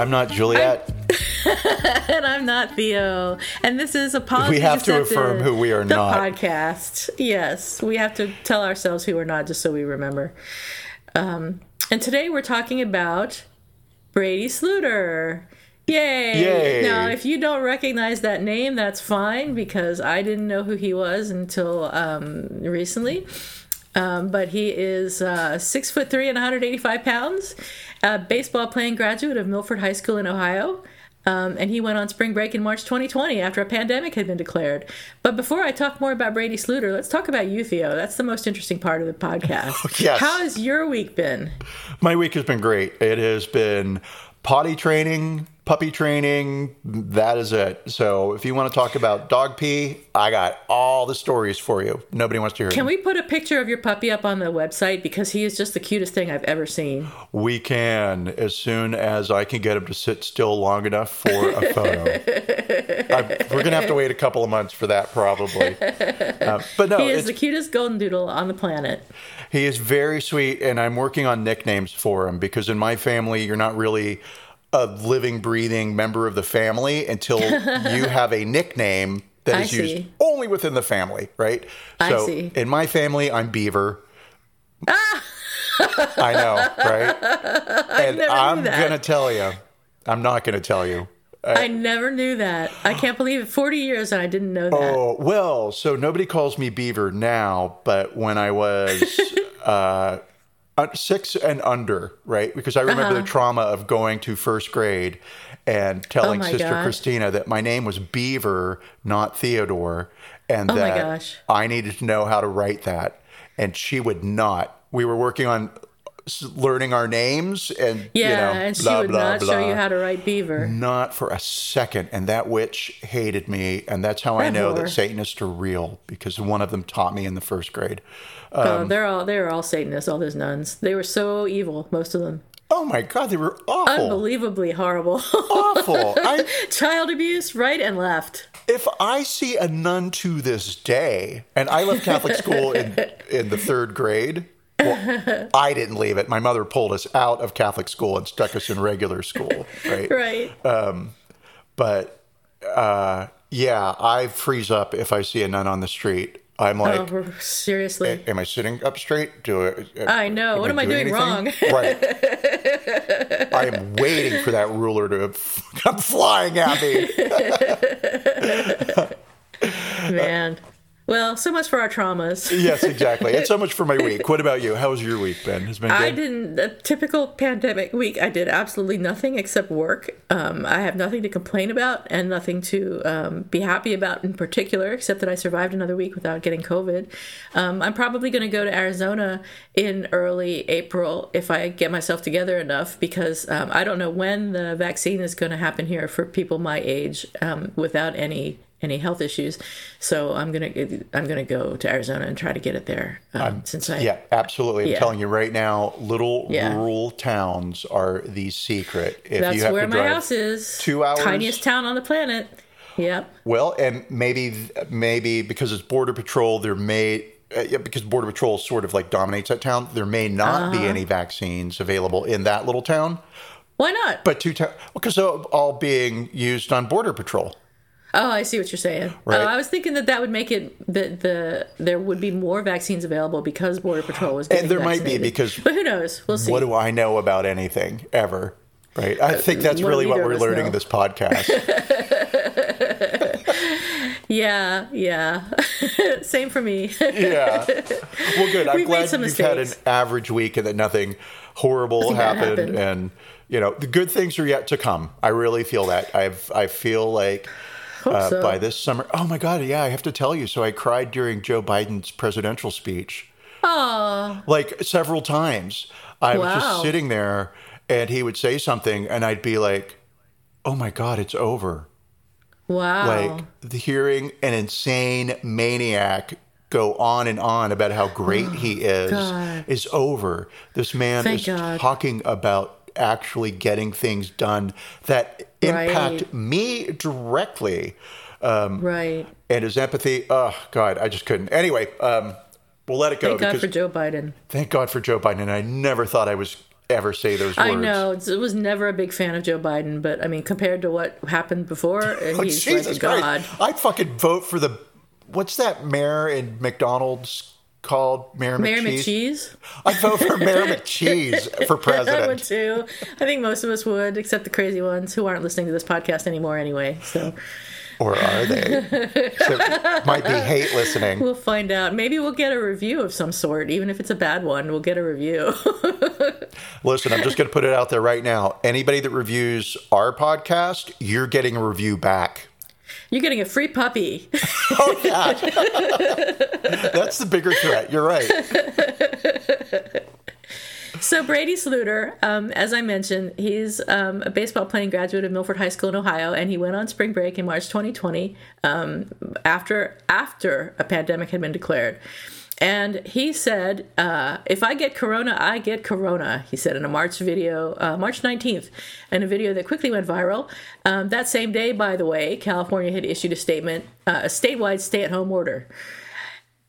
I'm not Juliet. And I'm not Theo. And this is Apologies We have to affirm who we are the not. podcast. Yes, we have to tell ourselves who we're not just so we remember. Um, and today we're talking about Brady Sluder. Yay! Yay. Now, if you don't recognize that name, that's fine because I didn't know who he was until um, recently. Um, but he is uh, six foot three and 185 pounds, a baseball playing graduate of Milford High School in Ohio. Um, and he went on spring break in March 2020 after a pandemic had been declared. But before I talk more about Brady Sluder, let's talk about you, Theo. That's the most interesting part of the podcast. Yes. How has your week been? My week has been great. It has been potty training, puppy training. That is it. So if you want to talk about dog pee, I got all the stories for you. Nobody wants to hear it. Can them. we put a picture of your puppy up on the website because he is just the cutest thing I've ever seen. We can as soon as I can get him to sit still long enough for a photo. I, we're gonna have to wait a couple of months for that probably. Uh, but no, He is the cutest golden doodle on the planet. He is very sweet, and I'm working on nicknames for him because in my family, you're not really a living, breathing member of the family until you have a nickname that I is used see. only within the family, right? I so see. in my family, I'm Beaver. I know, right? and I'm gonna tell you, I'm not gonna tell you. I never knew that. I can't believe it. 40 years and I didn't know that. Oh, well, so nobody calls me Beaver now, but when I was uh, uh, six and under, right? Because I remember Uh-huh. the trauma of going to first grade and telling Oh Sister gosh. Christina that my name was Beaver, not Theodore, and Oh that. I needed to know how to write that. And she would not. We were working on learning our names and, yeah, you know, and she blah, would blah, not show you how to write beaver. not for a second. And that witch hated me. And that's how I know whore. that Satanists are real because one of them taught me in the first grade. oh, um, they're all they were all Satanists, all those nuns. They were so evil, most of them. Oh my God, they were awful. Unbelievably horrible. Awful. I, Child abuse, right and left. if I see a nun to this day, and I left Catholic school in, in the third grade. Well, I didn't leave it. My mother pulled us out of Catholic school and stuck us in regular school, right? Right. But uh, yeah, I freeze up if I see a nun on the street. I'm like, oh, seriously. Am I sitting up straight? Do I? I know. What am I doing wrong? right. I am waiting for that ruler to come flying at me. Man. Well, so much for our traumas. yes, exactly. And so much for my week. What about you? How was your week been? Has been good. I didn't. A typical pandemic week. I did absolutely nothing except work. Um, I have nothing to complain about and nothing to um, be happy about in particular, except that I survived another week without getting COVID. Um, I'm probably going to go to Arizona in early April if I get myself together enough, because um, I don't know when the vaccine is going to happen here for people my age um, without any any health issues. So I'm gonna I'm gonna go to Arizona and try to get it there. Um, since I yeah, absolutely. I'm Yeah. telling you right now, little Yeah. rural towns are the secret. If That's you have where to my drive house is. two hours- Tiniest town on the planet. Yep. Well, and maybe maybe because it's border patrol, there may uh, yeah, because border patrol sort of like dominates that town. There may not Uh-huh. be any vaccines available in that little town, Why not? but two towns because they're all being used on border patrol. Oh, I see what you're saying. Right. Oh, I was thinking that that would make it that the there would be more vaccines available because Border Patrol was. Getting there might be, because- but who knows? We'll see. What do I know about anything ever? Right. I think that's Uh, really what we're learning know? in this podcast. yeah, yeah. Same for me. yeah. Well, good. I'm We've glad you've had an average week and that nothing horrible Nothing happened, happened. and you know the good things are yet to come. I really feel that. I've I feel like uh, so. by this summer. Oh my God, yeah, I have to tell you. So I cried during Joe Biden's presidential speech, Oh, like several times. I was just sitting there and he would say something and I'd be like, oh my God, it's over. wow. Like the hearing an insane maniac go on and on about how great he is God. is over. This man Thank is God. talking about actually getting things done that impact Right. me directly. Um, right. and his empathy. Oh God, I just couldn't. Anyway, um, we'll let it go Thank God for Joe Biden. thank God for Joe Biden. And I never thought I was ever say those words. I know. It was never a big fan of Joe Biden, but I mean, compared to what happened before, and Oh, he's Jesus like a god. Christ. I'd fucking vote for the what's that mayor in McDonald's called? Mayor McCheese. McCheese. I'd vote for Mayor McCheese for president. I would too. I think most of us would, except the crazy ones who aren't listening to this podcast anymore anyway. So Or are they? so might be hate listening. we'll find out. Maybe we'll get a review of some sort, even if it's a bad one. We'll get a review. Listen, I'm just going to put it out there right now. Anybody that reviews our podcast, you're getting a review back. You're getting a free puppy. Oh yeah, that's the bigger threat. You're right. So Brady Sluder, um, as I mentioned, he's um, a baseball playing graduate of Milford High School in Ohio, and he went on spring break in March 2020 um, after after a pandemic had been declared. And he said, uh, "If I get corona, I get corona." He said in a March video, uh, March 19th, in a video that quickly went viral. Um, that same day, by the way, California had issued a statement, uh, a statewide stay-at-home order.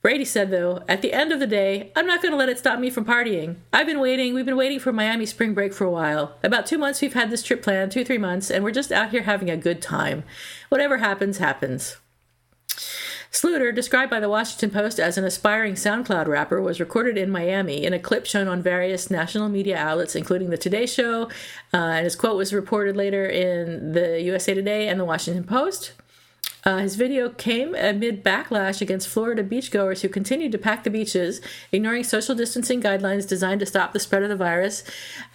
Brady said, though, at the end of the day, I'm not going to let it stop me from partying. I've been waiting. We've been waiting for Miami spring break for a while. About two months we've had this trip planned, two, three months, and we're just out here having a good time. Whatever happens, happens. Sluder, described by the Washington Post as an aspiring SoundCloud rapper, was recorded in Miami in a clip shown on various national media outlets, including The Today Show, uh, and his quote was reported later in the USA Today and the Washington Post. Uh, his video came amid backlash against Florida beachgoers who continued to pack the beaches, ignoring social distancing guidelines designed to stop the spread of the virus.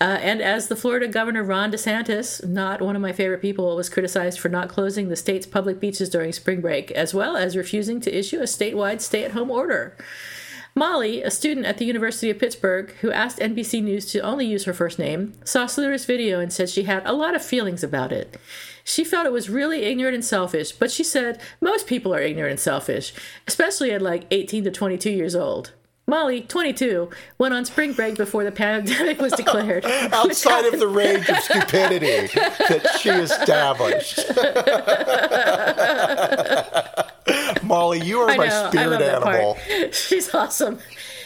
Uh, and as the Florida Governor Ron DeSantis, not one of my favorite people, was criticized for not closing the state's public beaches during spring break, as well as refusing to issue a statewide stay at home order. Molly, a student at the University of Pittsburgh who asked NBC News to only use her first name, saw Sluder's video and said she had a lot of feelings about it. She felt it was really ignorant and selfish, but she said most people are ignorant and selfish, especially at like 18 to 22 years old. Molly, 22, went on spring break before the pandemic was declared. Outside of the range of stupidity that she established. Molly, you are my spirit animal. She's awesome.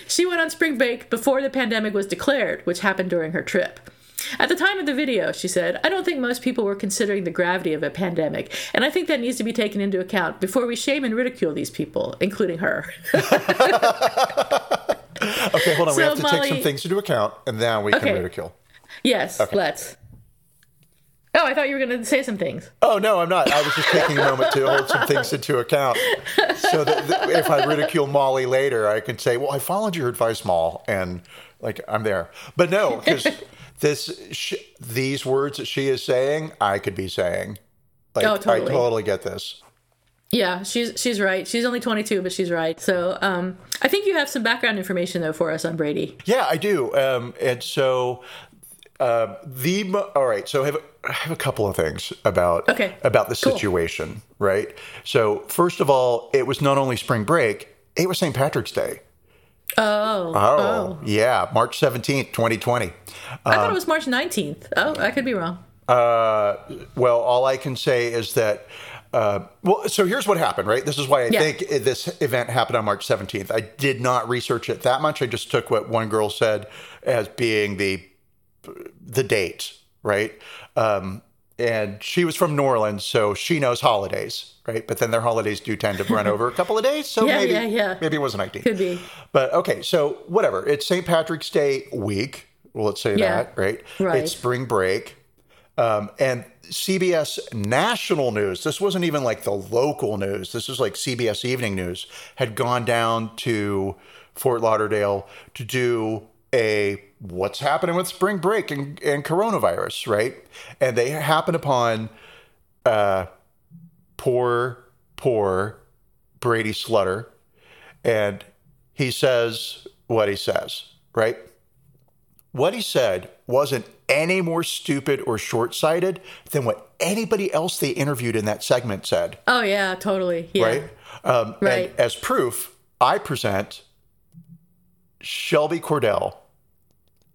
She went on spring break before the pandemic was declared, which happened during her trip. At the time of the video, she said, I don't think most people were considering the gravity of a pandemic, and I think that needs to be taken into account before we shame and ridicule these people, including her. Okay, hold on. we So, have to take some things into account, and then we can ridicule. yes, okay. let's. Oh, I thought you were going to say some things. Oh no, I'm not. I was just taking a moment to hold some things into account, so that, if I ridicule Molly later, I can say, "Well, I followed your advice, Moll," and like I'm there. But no, because this sh- these words that she is saying, I could be saying. Like Oh, totally. I totally get this. Yeah, she's she's right. She's only 22, but she's right. So, um, I think you have some background information though for us on Brady. Yeah, I do. Um, and so uh, the mo- all right. So I have, I have a couple of things about Okay, about the cool. situation. Right. So first of all, it was not only spring break; it was St. Patrick's Day. Oh, Oh, yeah, March seventeenth, twenty twenty. I thought it was March 19th. Oh, I could be wrong. Uh, well, all I can say is that. Uh, well, so here's what happened, right? This is why I Yeah. think this event happened on March 17th. I did not research it that much. I just took what one girl said as being the the date, right? Um, and she was from New Orleans, so she knows holidays, right? But then their holidays do tend to run over a couple of days, so Yeah, maybe yeah, yeah. maybe it was 19. Could be. But okay, so whatever. It's St. Patrick's Day week. Well, let's say that, right? Right. It's spring break. Um, and CBS national news, this wasn't even like the local news, this was like CBS evening news, had gone down to Fort Lauderdale to do a what's happening with spring break and, and coronavirus, right? And they happened upon poor, poor Brady Slutter. And he says what he says, right? What he said wasn't any more stupid or short sighted than what anybody else they interviewed in that segment said, Oh yeah, totally. Yeah. right? Um, Right. And as proof, I present Shelby Cordell.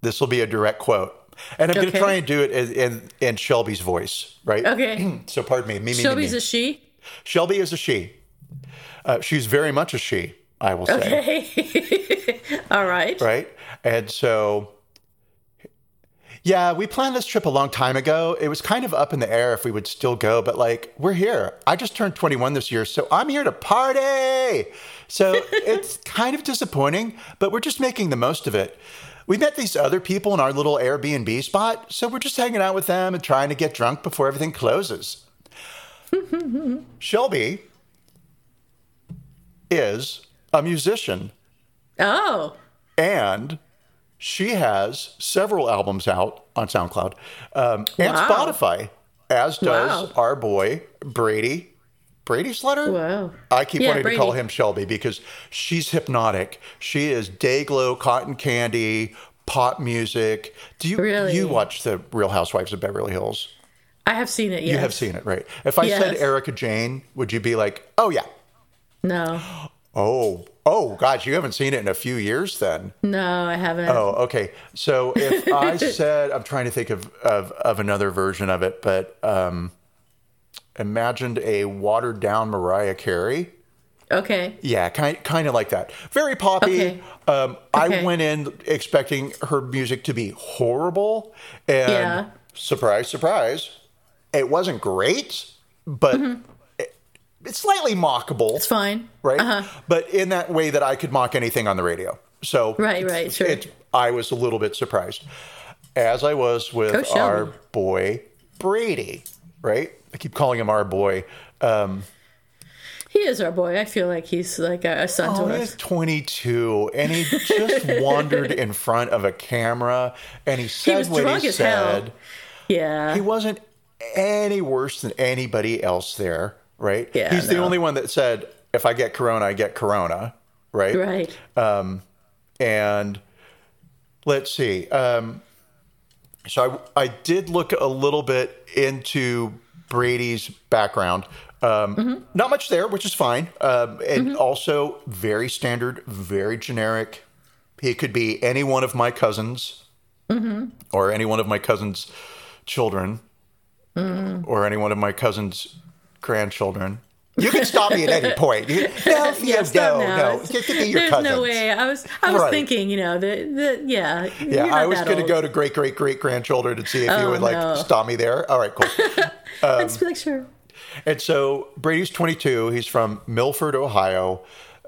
This will be a direct quote. And I'm going to try and do it in, in, in Shelby's voice, right? Okay. So pardon me. me, me, me, Shelby's me. a she. Shelby is a she. Uh, she's very much a she, I will say. Okay. All right. Right? And so, yeah, we planned this trip a long time ago. It was kind of up in the air if we would still go, but like, we're here. I just turned 21 this year, so I'm here to party. So it's kind of disappointing, but we're just making the most of it. We met these other people in our little Airbnb spot, so we're just hanging out with them and trying to get drunk before everything closes. Shelby is a musician Oh. and she has several albums out on SoundCloud um, and Wow. Spotify, as does Wow. our boy Brady. Brady Slutter? Wow. I keep Yeah, wanting to call him Shelby because she's hypnotic. She is day glow, cotton candy, pop music. Do you Really? you watch the Real Housewives of Beverly Hills? I have seen it. Yes. You have seen it, right? If I said Erika Jayne, would you be like, "Oh yeah, No. oh oh, gosh, you haven't seen it in a few years then"? No, I haven't. Oh, okay. So if I said, I'm trying to think of, of, of another version of it, but um, imagined a watered down Mariah Carey. Okay. Yeah, kind kind of like that. Very poppy. Okay. Um, I went in expecting her music to be horrible, and Yeah. surprise, surprise, it wasn't great, but it, it's slightly mockable Mm-hmm. It's fine. right? Uh-huh. But in that way that I could mock anything on the radio. So Right, right, sure. It, I was a little bit surprised, as I was with our boy Brady. Right? I keep calling him our boy. Um, He is our boy. I feel like he's like a, a son oh, to he's us. 22, and he just wandered in front of a camera, and he said was what he as hell. said. Yeah. He wasn't any worse than anybody else there, right? Yeah, He's the only one that said, "If I get corona, I get corona." Right? right. and let's see. Um, so I, I did look a little bit into Brady's background. Um, Not much there, which is fine. Um, and also very standard, very generic. He could be any one of my cousins or any one of my cousins' children or any one of my cousins' grandchildren. You can stop me at any point. You, no, Yeah, no, no, now. no. It's- Get, get your There's cousins. no way. I was I was Right. thinking, you know, the the yeah. Yeah, I was going to go to great great great grandchildren and see if you Oh, would like no. stop me there. All right, cool. I'd just be like, sure. and so Brady's 22. He's from Milford, Ohio.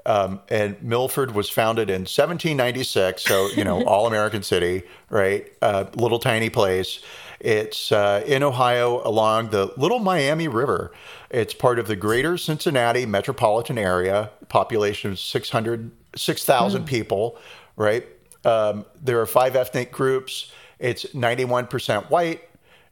Um, and Milford was founded in 1796. So, you know, all American city, right? Uh, little tiny place. It's uh, in Ohio along the Little Miami River. It's part of the greater Cincinnati metropolitan area, population of 600, 6,000 people, right? Um, there are five ethnic groups. It's 91% white,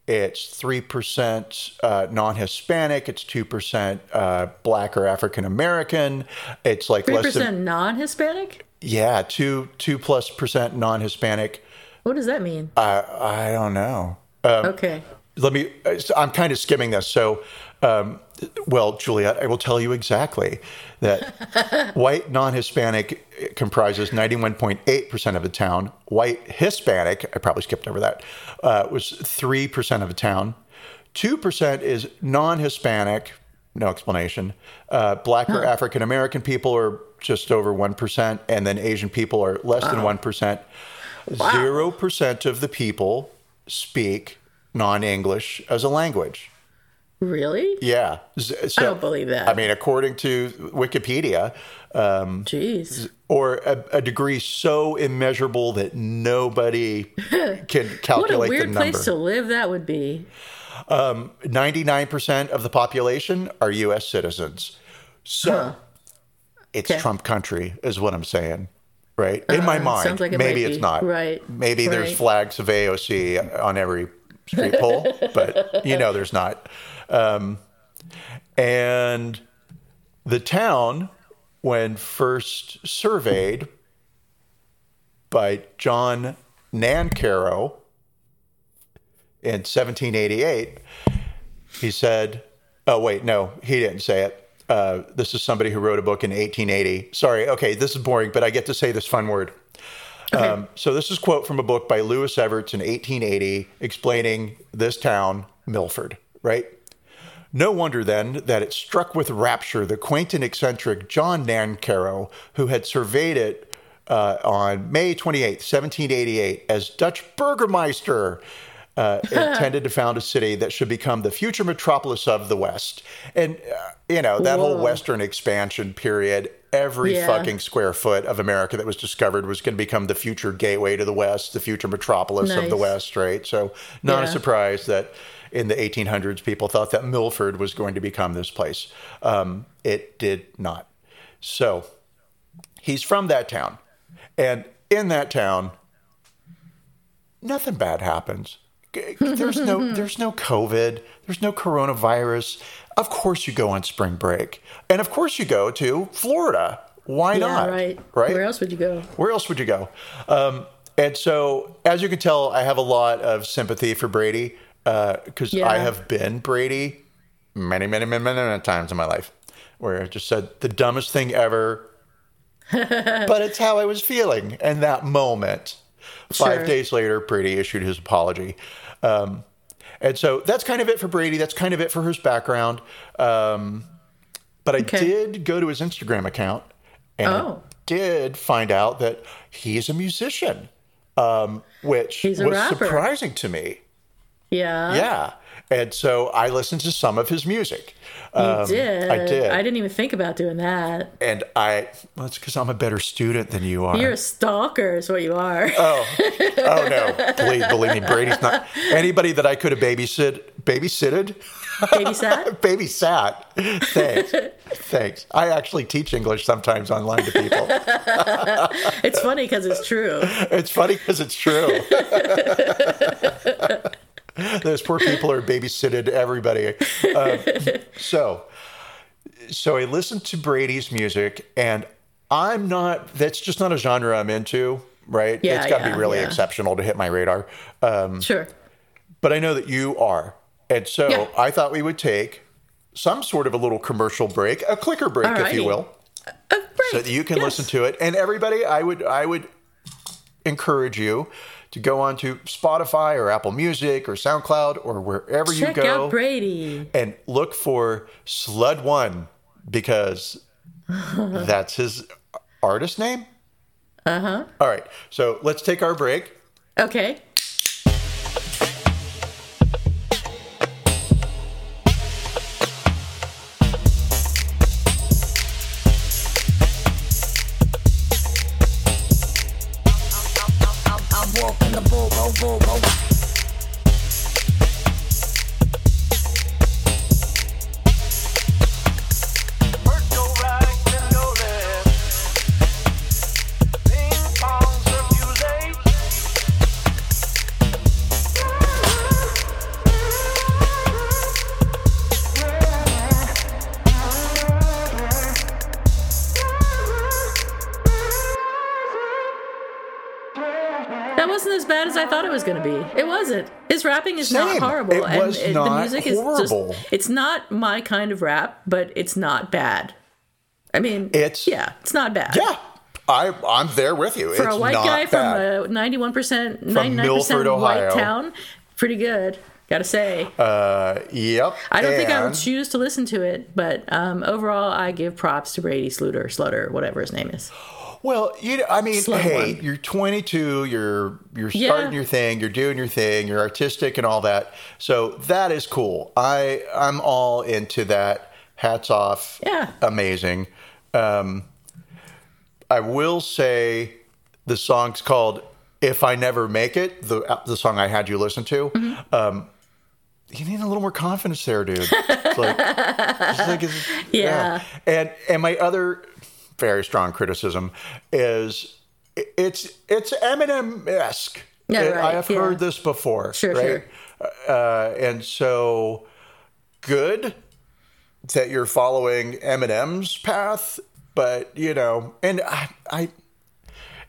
it's 3% uh, non Hispanic, it's 2% uh, black or African American. It's like Three less than, percent non-Hispanic. yeah, 2 2 plus percent non Hispanic. What does that mean? I, I don't know. Um, okay. let me i'm kind of skimming this so um, well juliet i will tell you exactly that white non-hispanic comprises 91.8% of the town. White hispanic i probably skipped over that uh, was 3% of the town. 2% is non-hispanic no explanation. Uh, black or african american people are just over 1% and then asian people are less than 1% 0% of the people speak non-English as a language. Really? Yeah. So, I don't believe that. I mean, according to Wikipedia, um, Jeez. or a, a degree so immeasurable that nobody can calculate What a weird place to live that would be. 99% of the population are U.S. citizens. So it's Okay. Trump country, is what I'm saying. Right? In my Uh, mind. sounds like it maybe it's not. Right. Maybe there's flags of AOC on every street pole, but you know there's not. Um, And the town, when first surveyed by John Nancarrow in 1788, he said, oh, wait, no, he didn't say it. Uh, this is somebody who wrote a book in 1880. Sorry, okay, this is boring, but I get to say this fun word. Okay. Um, so this is a quote from a book by Louis Everts in 1880 explaining this town, Milford, right? No wonder then that it struck with rapture the quaint and eccentric John Nancarrow, who had surveyed it uh, on May 28, 1788, as Dutch Burgermeister uh, intended to found a city that should become the future metropolis of the West. And, uh, you know, that Whoa. whole Western expansion period, every yeah. fucking square foot of America that was discovered was going to become the future gateway to the West, the future metropolis nice. of the West, right? So, not yeah. a surprise that in the 1800s people thought that Milford was going to become this place. Um, it did not. So, he's from that town. And in that town, nothing bad happens there's no there's no COVID, there's no coronavirus. Of course you go on spring break. And of course you go to Florida. Why yeah, not? Right. Right. Where else would you go? Where else would you go? Um, and so, as you can tell, I have a lot of sympathy for Brady because uh, yeah. I have been Brady many, many, many, many, many times in my life, where I just said the dumbest thing ever, but it's how I was feeling in that moment. Sure. Five days later, Brady issued his apology. Um, and so that's kind of it for Brady. That's kind of it for his background. Um, but I okay. did go to his Instagram account and oh. Did find out that he's a musician, um, which was rapper. surprising to me. Yeah. Yeah. And so I listened to some of his music. You um, did. I did. I didn't even think about doing that. And I, well, it's because I'm a better student than you are. You're a stalker, is what you are. Oh, oh no! Believe, believe me, Brady's not anybody that I could have babysit, babysitted. Babysat? Babysat. Thanks. Thanks. I actually teach English sometimes online to people. it's funny because it's true. It's funny because it's true. Those poor people are babysitted everybody. Um, so, so I listened to Brady's music, and I'm not. That's just not a genre I'm into. Right? Yeah, it's got to yeah, be really yeah. exceptional to hit my radar. Um, sure. But I know that you are, and so yeah. I thought we would take some sort of a little commercial break, a clicker break, Alrighty. if you will, so that you can yes. listen to it. And everybody, I would, I would encourage you to go on to Spotify or Apple Music or SoundCloud or wherever Check you go. out Brady. And look for Slud One because that's his artist name. Uh huh. All right. So let's take our break. Okay. Rapping is Same. not horrible, it and was not the music horrible. is just. It's not my kind of rap, but it's not bad. I mean, it's yeah, it's not bad. Yeah, I I'm there with you. For it's a white guy from a 91 percent, 99 percent white town, pretty good. Gotta say. Uh, yep. I don't and... think I would choose to listen to it, but um, overall, I give props to Brady Sluder, Slutter, whatever his name is. Well, you know, I mean, Slow hey, one. you're 22, you're you're starting yeah. your thing, you're doing your thing, you're artistic and all that. So that is cool. I I'm all into that. Hats off. Yeah. Amazing. Um, I will say the song's called "If I Never Make It," the the song I had you listen to. Mm-hmm. Um, you need a little more confidence there, dude. It's like, it's like it's, yeah. yeah. And and my other very strong criticism is it's it's Eminem esque. Yeah, right, I have yeah. heard this before. Sure, right? sure. Uh, and so good, that you're following Eminem's path, but you know, and I, I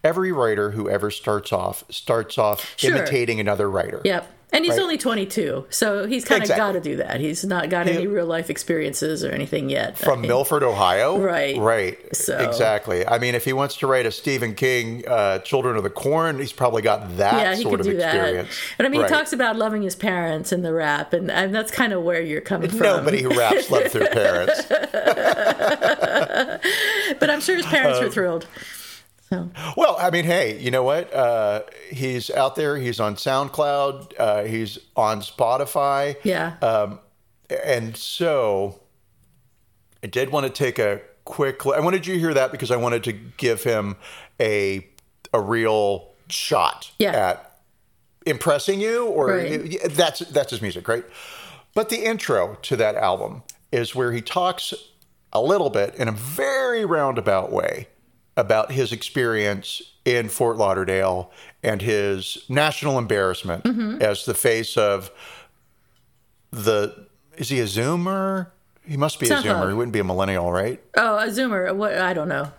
every writer who ever starts off starts off Sure. imitating another writer. Yep. And he's Right. only 22, so he's kind of Exactly. got to do that. He's not got any real life experiences or anything yet. From Milford, Ohio. Right. Right. So- Exactly. I mean, if he wants to write a Stephen King uh, Children of the Corn, he's probably got that yeah, he sort could of do that. experience. And I mean, Right. he talks about loving his parents in the rap, and, and that's kind of where you're coming from. Nobody who raps love their parents. But I'm sure his parents Uh, were thrilled. So Well, I mean, hey, you know what? Uh, he's out there. He's on SoundCloud. Uh, he's on Spotify. yeah, Um, and so I did want to take a quick I wanted you to hear that because I wanted to give him a a real shot Yeah. at impressing you or Right. that's that's his music, right? But the intro to that album is where he talks a little bit in a very roundabout way about his experience in Fort Lauderdale and his national embarrassment Mm-hmm. as the face of the is he a zoomer he must be a zoomer he wouldn't be a millennial right oh, a Zoomer. What I don't know.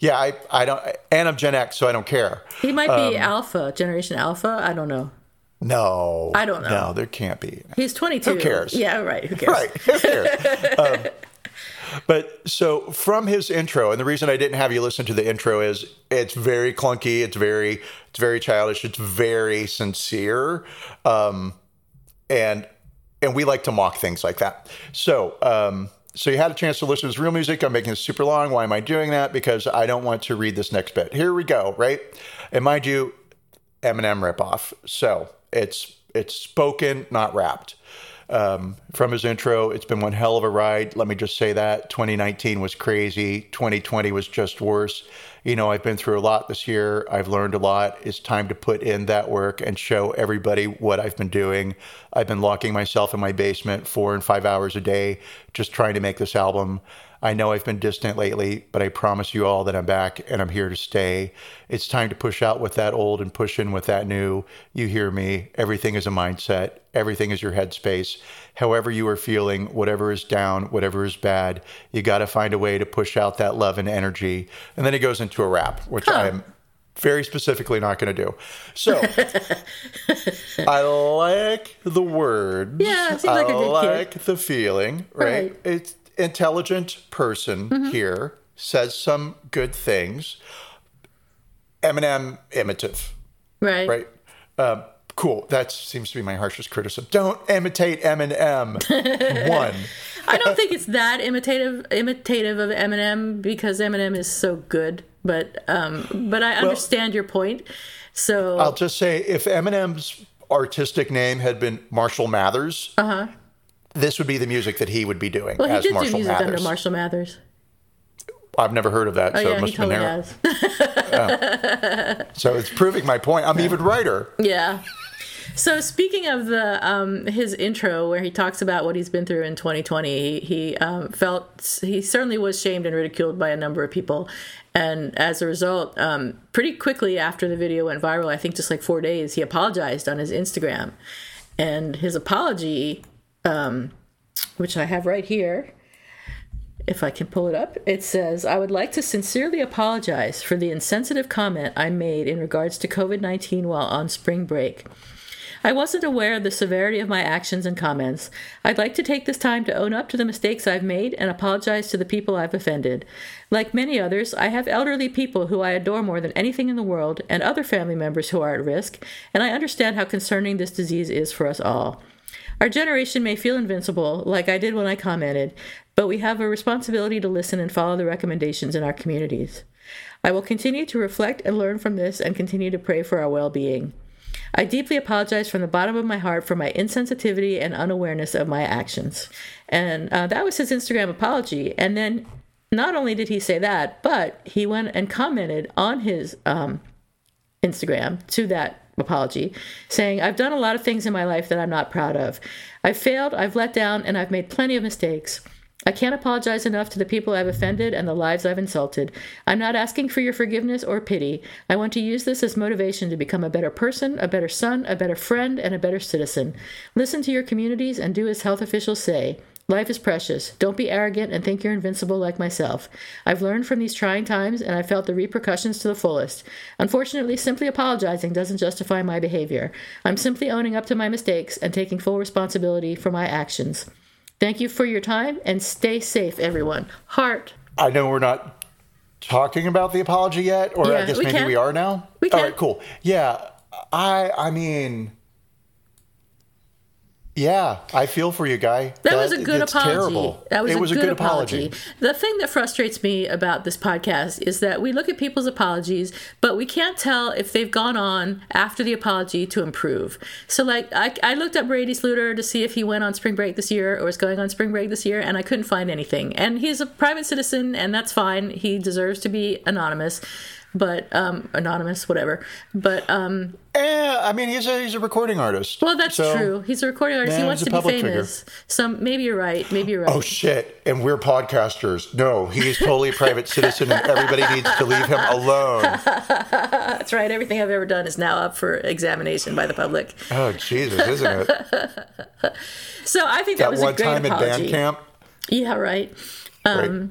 yeah i i don't and i'm gen x so i don't care He might be Um, Alpha, Generation Alpha. I don't know. no I don't know. no there can't be He's 22. Who cares? Yeah, right. Who cares? right who cares um, but so from his intro and the reason i didn't have you listen to the intro is it's very clunky it's very it's very childish it's very sincere um and and we like to mock things like that. So, um, so you had a chance to listen to his real music. I'm making this super long. Why am I doing that? Because I don't want to read this next bit. Here we go. Right, and mind you, Eminem ripoff. So it's it's spoken, not rapped. Um, from his intro, it's been one hell of a ride. Let me just say that 2019 was crazy. 2020 was just worse. You know, I've been through a lot this year. I've learned a lot. It's time to put in that work and show everybody what I've been doing. I've been locking myself in my basement four and five hours a day, just trying to make this album. I know I've been distant lately, but I promise you all that I'm back and I'm here to stay. It's time to push out with that old and push in with that new. You hear me. Everything is a mindset, everything is your headspace. However, you are feeling, whatever is down, whatever is bad, you got to find a way to push out that love and energy. And then it goes into a rap, which I am very specifically not going to do. So I like the words. Yeah, seems like I a good kid. Like the feeling, right? Right. It's intelligent person Mm-hmm. here says some good things. Eminem imitative, Right. right? Um, cool. That seems to be my harshest criticism. Don't imitate Eminem. One. I don't think it's that imitative imitative of Eminem because Eminem is so good. But um, but I understand your point. So I'll just say if Eminem's artistic name had been Marshall Mathers, uh-huh. this would be the music that he would be doing well, he as did Marshall do music Mathers. under Marshall Mathers. I've never heard of that, Oh so it must he have been totally there. So it's proving my point. I'm even writer. Yeah. So speaking of the um, his intro where he talks about what he's been through in 2020, he, he um, felt he certainly was shamed and ridiculed by a number of people, and as a result, um, pretty quickly after the video went viral, I think just like four days, he apologized on his Instagram, and his apology, um, which I have right here. If I can pull it up, it says, I would like to sincerely apologize for the insensitive comment I made in regards to COVID 19 while on spring break. I wasn't aware of the severity of my actions and comments. I'd like to take this time to own up to the mistakes I've made and apologize to the people I've offended. Like many others, I have elderly people who I adore more than anything in the world and other family members who are at risk, and I understand how concerning this disease is for us all. Our generation may feel invincible, like I did when I commented, but we have a responsibility to listen and follow the recommendations in our communities. I will continue to reflect and learn from this and continue to pray for our well being. I deeply apologize from the bottom of my heart for my insensitivity and unawareness of my actions. And uh, that was his Instagram apology. And then not only did he say that, but he went and commented on his um, Instagram to that apology, saying, I've done a lot of things in my life that I'm not proud of. I've failed, I've let down, and I've made plenty of mistakes. I can't apologize enough to the people I've offended and the lives I've insulted. I'm not asking for your forgiveness or pity. I want to use this as motivation to become a better person, a better son, a better friend, and a better citizen. Listen to your communities and do as health officials say. Life is precious. Don't be arrogant and think you're invincible like myself. I've learned from these trying times and I felt the repercussions to the fullest. Unfortunately, simply apologizing doesn't justify my behavior. I'm simply owning up to my mistakes and taking full responsibility for my actions. Thank you for your time and stay safe, everyone. Heart. I know we're not talking about the apology yet, or I guess maybe can. we are now. We can. right, cool. Yeah, I I mean, yeah, I feel for you, guy. That, was a good apology. Terrible. That was, it a, was good a good apology. apology. The thing that frustrates me about this podcast is that we look at people's apologies, but we can't tell if they've gone on after the apology to improve. So, like, I, I looked up Brady Sluder to see if he went on spring break this year or was going on spring break this year, and I couldn't find anything. And he's a private citizen, and that's fine. He deserves to be anonymous, but um, anonymous, whatever. But um, Eh, I mean, he's a he's a recording artist. well, that's So- true. He's a recording artist. he wants to be figure. famous. So maybe you're right. Maybe you're right. Oh shit! And we're podcasters. No, he is totally a private citizen, and everybody needs to leave him alone. That's right. Everything I've ever done is now up for examination by the public. Oh Jesus, isn't it? So I think that, That was one a great time in apology. band camp. Yeah, right. Right.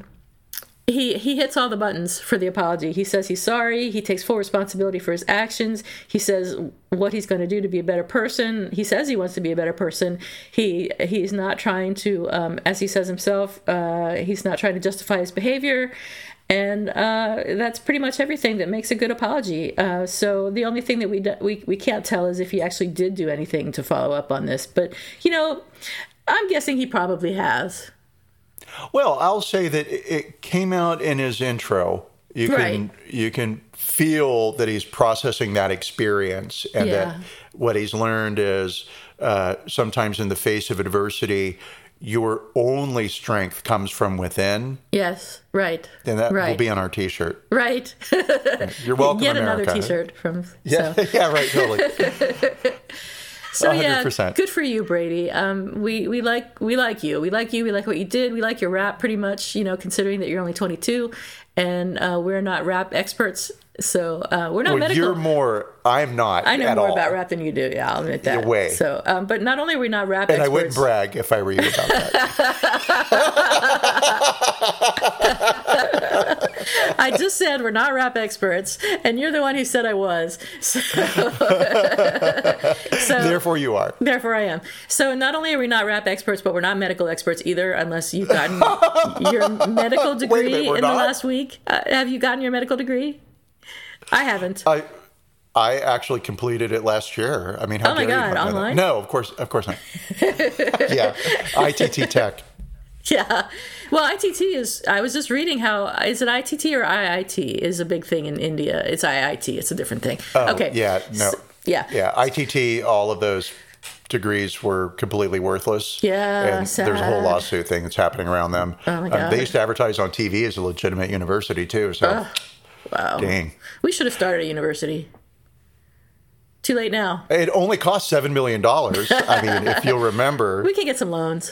He he hits all the buttons for the apology. He says he's sorry. He takes full responsibility for his actions. He says what he's going to do to be a better person. He says he wants to be a better person. He he's not trying to, um, as he says himself, uh, he's not trying to justify his behavior. And uh, that's pretty much everything that makes a good apology. Uh, so the only thing that we, do, we we can't tell is if he actually did do anything to follow up on this. But you know, I'm guessing he probably has. Well, I'll say that it- came out in his intro. You can you can feel that he's processing that experience, and Yeah. that what he's learned is uh, sometimes in the face of adversity, your only strength comes from within, Yes, right. and that right. will be on our T-shirt. Right. You're welcome, Yet America. another T-shirt from. Yeah, So, yeah, right, totally. so yeah, 100%. good for you, Brady. Um, we we like we like you. We like you. We like what you did. We like your rap, pretty much. You know, considering that you're only 22, and uh, we're not rap experts, so uh, we're not Well, medical. you're more. I'm not. I know more all. about rap than you do. Yeah, I'll admit that. Way. So, um, but not only are we not rap And I wouldn't brag if I were you about that. I just said we're not rap experts, and you're the one who said I was. So, so Therefore, you are. Therefore, I am. So, not only are we not rap experts, but we're not medical experts either, unless you've gotten your medical degree minute, in the last week. Uh, have you gotten your medical degree? I haven't. I I actually completed it last year. I mean, how Oh my God, online? No, of course, of course not. yeah, ITT Tech. yeah. Well, ITT is. I was just reading how is it ITT or IIT is a big thing in India. It's IIT. It's a different thing. okay. Oh, Yeah, no. So- yeah. Yeah, ITT. All of those degrees were completely worthless. Yeah, and there's a whole lawsuit thing that's happening around them. Oh, my Um, God. they used to advertise on TV as a legitimate university too. So, Wow. dang, We should have started a university. Too late now. it only cost seven million dollars. I mean, if you'll remember. we can get some loans.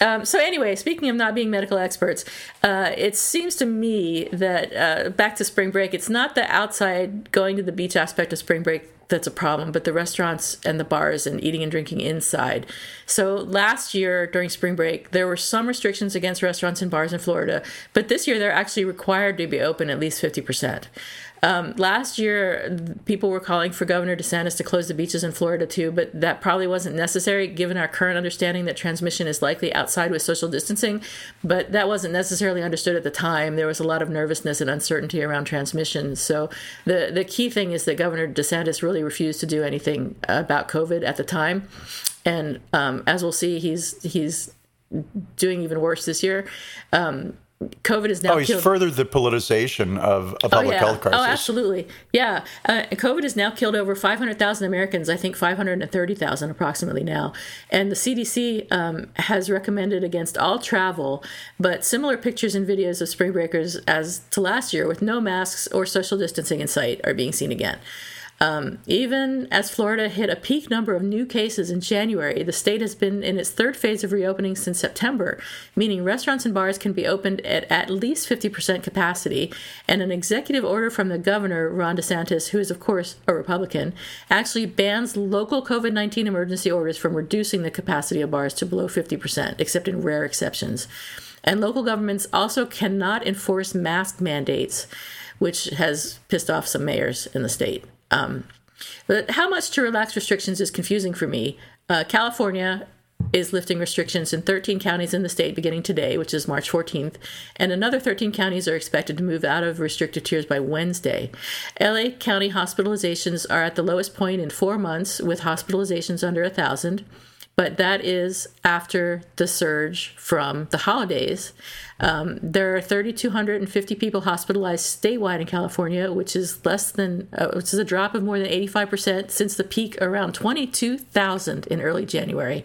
Um, so anyway, speaking of not being medical experts, uh, it seems to me that uh, back to spring break, it's not the outside going to the beach aspect of spring break that's a problem, but the restaurants and the bars and eating and drinking inside. So last year during spring break, there were some restrictions against restaurants and bars in Florida, but this year they're actually required to be open at least fifty percent. Um, last year, people were calling for Governor DeSantis to close the beaches in Florida too, but that probably wasn't necessary given our current understanding that transmission is likely outside with social distancing. But that wasn't necessarily understood at the time. There was a lot of nervousness and uncertainty around transmission. So the the key thing is that Governor DeSantis really refused to do anything about COVID at the time, and um, as we'll see, he's he's doing even worse this year. Um, COVID has now Oh, he's killed. furthered the politicization of a public health crisis. Oh, absolutely. Yeah. Uh, COVID has now killed over 500,000 Americans, I think 530,000 approximately now. And the CDC um, has recommended against all travel, but similar pictures and videos of spring breakers as to last year with no masks or social distancing in sight are being seen again. Um, even as Florida hit a peak number of new cases in January, the state has been in its third phase of reopening since September, meaning restaurants and bars can be opened at at least 50% capacity. And an executive order from the governor, Ron DeSantis, who is, of course, a Republican, actually bans local COVID 19 emergency orders from reducing the capacity of bars to below 50%, except in rare exceptions. And local governments also cannot enforce mask mandates, which has pissed off some mayors in the state. Um, but how much to relax restrictions is confusing for me. Uh, California is lifting restrictions in 13 counties in the state beginning today, which is March 14th, and another 13 counties are expected to move out of restricted tiers by Wednesday. LA County hospitalizations are at the lowest point in four months, with hospitalizations under 1,000 but that is after the surge from the holidays. Um, there are 3,250 people hospitalized statewide in California, which is less than, uh, which is a drop of more than 85% since the peak around 22,000 in early January.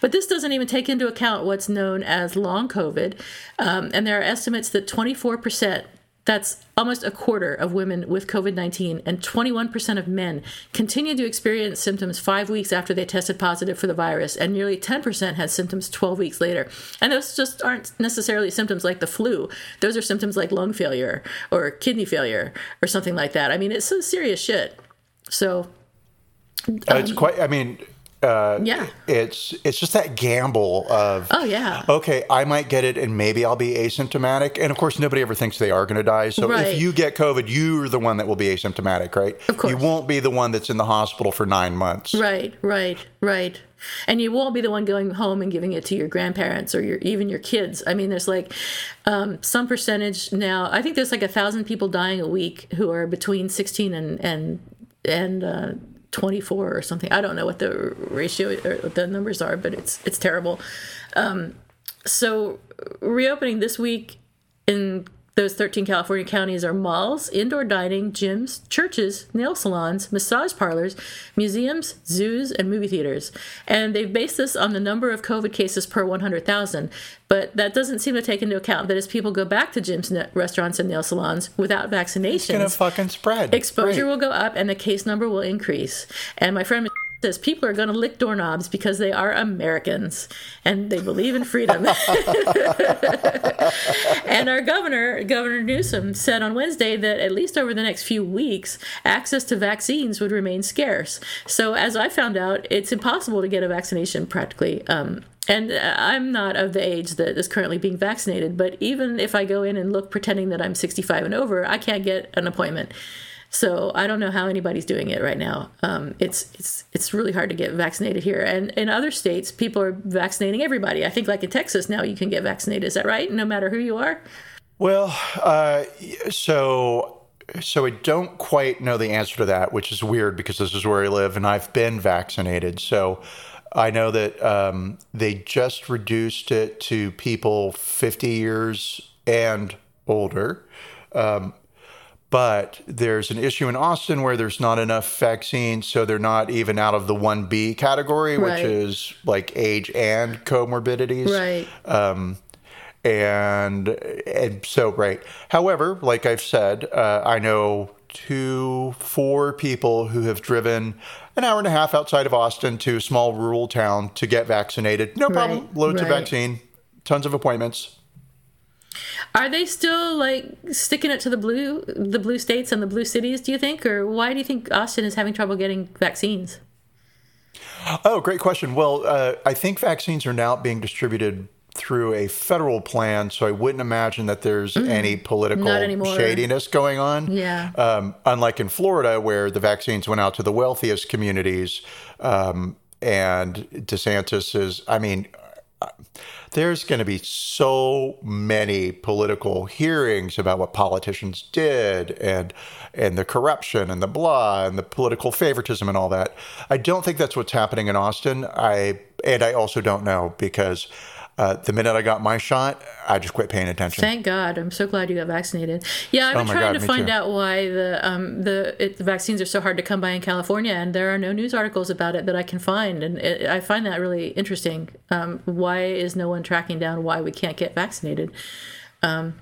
But this doesn't even take into account what's known as long COVID, um, and there are estimates that 24% that's almost a quarter of women with COVID 19 and 21% of men continue to experience symptoms five weeks after they tested positive for the virus, and nearly 10% had symptoms 12 weeks later. And those just aren't necessarily symptoms like the flu, those are symptoms like lung failure or kidney failure or something like that. I mean, it's some serious shit. So. Um, it's quite, I mean, uh, yeah, it's it's just that gamble of oh yeah, okay, I might get it and maybe I'll be asymptomatic, and of course nobody ever thinks they are going to die. So Right. if you get COVID, you're the one that will be asymptomatic, right? Of course. you won't be the one that's in the hospital for nine months. right, right, right. And you won't be the one going home and giving it to your grandparents or your even your kids. I mean, there's like um, some percentage now. I think there's like a thousand people dying a week who are between 16 and and and uh, 24 or something. I don't know what the ratio or the numbers are, but it's it's terrible. Um, so reopening this week in those 13 California counties are malls, indoor dining, gyms, churches, nail salons, massage parlors, museums, zoos, and movie theaters. And they've based this on the number of COVID cases per 100,000. But that doesn't seem to take into account that as people go back to gyms, restaurants, and nail salons without It's gonna fucking spread. exposure Right. will go up and the case number will increase. And my friend says people are going to lick doorknobs because they are Americans and they believe in freedom. and our governor, Governor Newsom, said on Wednesday that at least over the next few weeks, access to vaccines would remain scarce. So, as I found out, it's impossible to get a vaccination practically. Um, and uh, I'm not of the age that is currently being vaccinated, but even if I go in and look pretending that I'm 65 and over, I can't get an appointment. So I don't know how anybody's doing it right now. Um, it's it's it's really hard to get vaccinated here, and in other states, people are vaccinating everybody. I think, like in Texas now, you can get vaccinated. Is that right? No matter who you are. Well, uh, so so I don't quite know the answer to that, which is weird because this is where I live and I've been vaccinated. So I know that um, they just reduced it to people 50 years and older. Um, but there's an issue in Austin where there's not enough vaccines, so they're not even out of the 1B category, which is like age and comorbidities Right. and and so right. However, like I've said, uh, I know two, four people who have driven an hour and a half outside of Austin to a small rural town to get vaccinated. No problem. Right, Loads of vaccine, tons of appointments. Are they still like sticking it to the blue, the blue states and the blue cities? Do you think, or why do you think Austin is having trouble getting vaccines? Oh, great question. Well, uh, I think vaccines are now being distributed through a federal plan, so I wouldn't imagine that there's any political shadiness going on. Yeah. Um, unlike in Florida, where the vaccines went out to the wealthiest communities, um, and DeSantis is, I mean, there's going to be so many political hearings about what politicians did and and the corruption and the blah and the political favoritism and all that. I don't think that's what's happening in Austin. I and I also don't know because uh, the minute I got my shot, I just quit paying attention. Thank God! I'm so glad you got vaccinated. Yeah, I've been Oh trying God, to find too. out why the um, the, it, the vaccines are so hard to come by in California, and there are no news articles about it that I can find, and it, I find that really interesting. Um, why is no one tracking down why we can't get vaccinated? Um,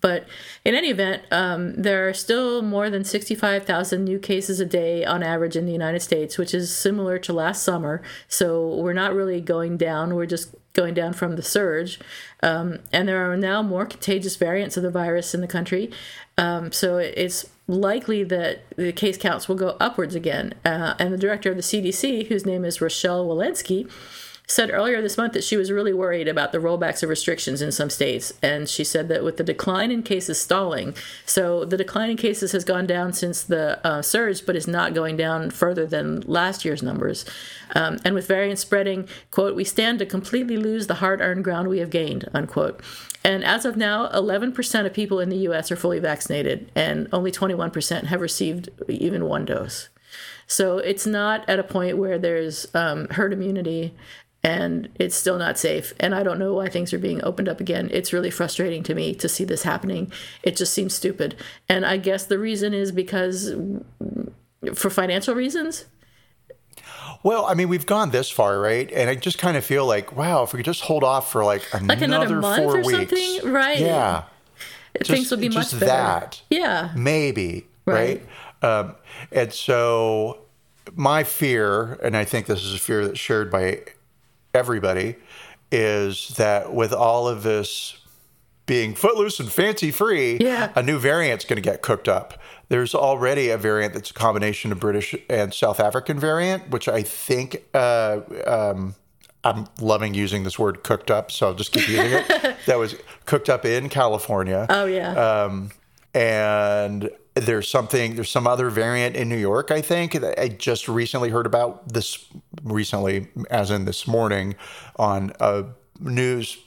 But in any event, um, there are still more than 65,000 new cases a day on average in the United States, which is similar to last summer. So we're not really going down. We're just going down from the surge. Um, and there are now more contagious variants of the virus in the country. Um, so it's likely that the case counts will go upwards again. Uh, and the director of the CDC, whose name is Rochelle Walensky, said earlier this month that she was really worried about the rollbacks of restrictions in some states. And she said that with the decline in cases stalling, so the decline in cases has gone down since the uh, surge, but is not going down further than last year's numbers. Um, and with variants spreading, quote, we stand to completely lose the hard earned ground we have gained, unquote. And as of now, 11% of people in the US are fully vaccinated, and only 21% have received even one dose. So it's not at a point where there's um, herd immunity and it's still not safe. And I don't know why things are being opened up again. It's really frustrating to me to see this happening. It just seems stupid. And I guess the reason is because for financial reasons. Well, I mean, we've gone this far, right? And I just kind of feel like, wow, if we could just hold off for like another, like another month four or weeks, something, right? Yeah, things just, will be much better. that, Yeah, maybe, Right. right? Um, and so, my fear, and I think this is a fear that's shared by everybody, is that with all of this being footloose and fancy free, Yeah. a new variant's going to get cooked up. There's already a variant that's a combination of British and South African variant, which I think uh, um, I'm loving using this word cooked up, so I'll just keep using it. that was cooked up in California. Oh yeah. Um, and there's something, there's some other variant in New York, I think, that I just recently heard about this recently, as in this morning, on a news,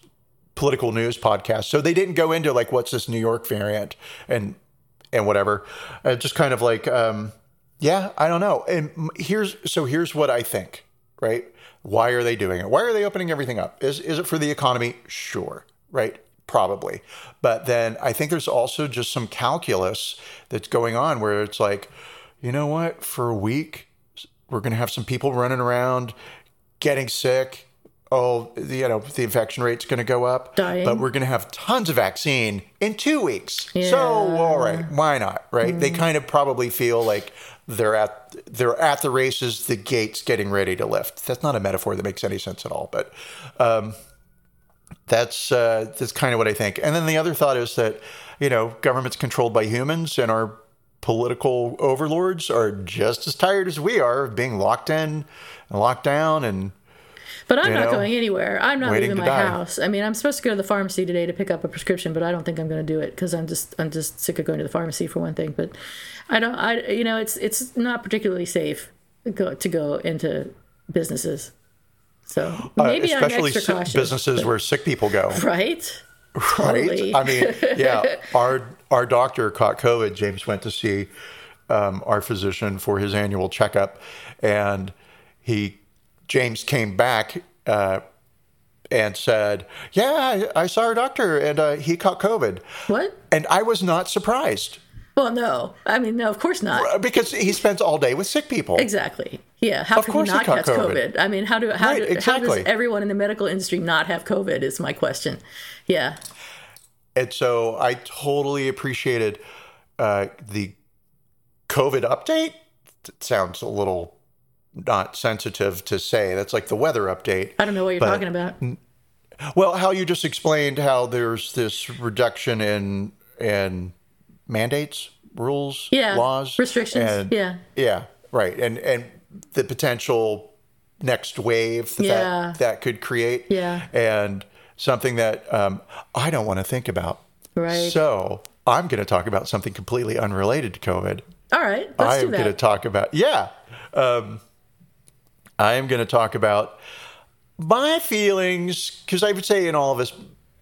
political news podcast. So they didn't go into like, what's this New York variant and, and whatever. Uh, just kind of like, um, yeah, I don't know. And here's, so here's what I think, right? Why are they doing it? Why are they opening everything up? Is, is it for the economy? Sure, right? Probably. But then I think there's also just some calculus that's going on where it's like, you know what? For a week, we're going to have some people running around getting sick. Oh, you know, the infection rate's going to go up. Dying. But we're going to have tons of vaccine in two weeks. Yeah. So, all right, why not? Right? They kind of probably feel like they're at they're at the races, the gates getting ready to lift. That's not a metaphor that makes any sense at all, but um, that's uh, that's kind of what I think. And then the other thought is that you know government's controlled by humans, and our political overlords are just as tired as we are of being locked in and locked down and But I'm not know, going anywhere. I'm not leaving my die. house. I mean, I'm supposed to go to the pharmacy today to pick up a prescription, but I don't think I'm going to do it because I'm just I'm just sick of going to the pharmacy for one thing. But I don't. I you know it's it's not particularly safe go, to go into businesses. So uh, maybe I'm especially extra cautious. businesses where sick people go. right? right? Totally. I mean, yeah, our our doctor caught COVID. James went to see um, our physician for his annual checkup, and he James came back uh, and said, "Yeah, I, I saw our doctor, and uh, he caught COVID." What? And I was not surprised Well, no. I mean, no. Of course not. because he spends all day with sick people. Exactly. Yeah. How Of can course he not catch COVID. COVID? I mean, how do how, Right, do, how does everyone in the medical industry not have COVID? Is my question. Yeah. And so I totally appreciated uh, the COVID update. It sounds a little not sensitive to say. That's like the weather update. I don't know what you're But- talking about. Well, how you just explained how there's this reduction in in mandates, rules, Yeah, laws, restrictions, and- yeah. yeah, right, and and the potential next wave that Yeah. that could create, Yeah. and something that um, I don't want to think about. Right. So I'm going to talk about something completely unrelated to COVID. All right. I am going to talk about yeah. Um, I am going to talk about my feelings because I would say in all of us,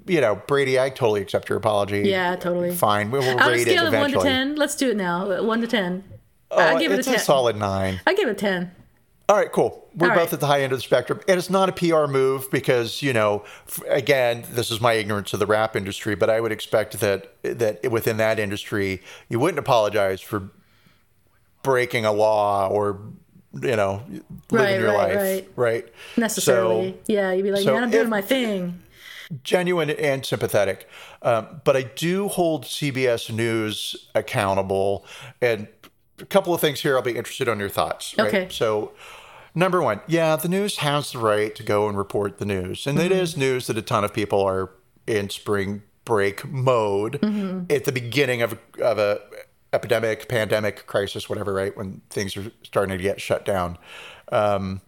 you know, Brady, I totally accept your apology. Yeah, totally. Fine, we will On a rate it scale of one to ten, let's do it now. One to ten. Oh, I give it a it's ten. a solid nine. I give it a ten. All right, cool. We're All both right. at the high end of the spectrum, and it's not a PR move because you know, f- again, this is my ignorance of the rap industry, but I would expect that that within that industry, you wouldn't apologize for breaking a law or you know living Right, your right, life, right. right? Necessarily. So, yeah, you'd be like, so man, I'm doing my thing. genuine and sympathetic. Um, but I do hold CBS News accountable. And a couple of things here I'll be interested on your thoughts. Right? Okay. So, number one, yeah, the news has the right to go and report the news. And it is news that a ton of people are in spring break mode at the beginning of, of a epidemic, pandemic, crisis, whatever, right? When things are starting to get shut down. Um,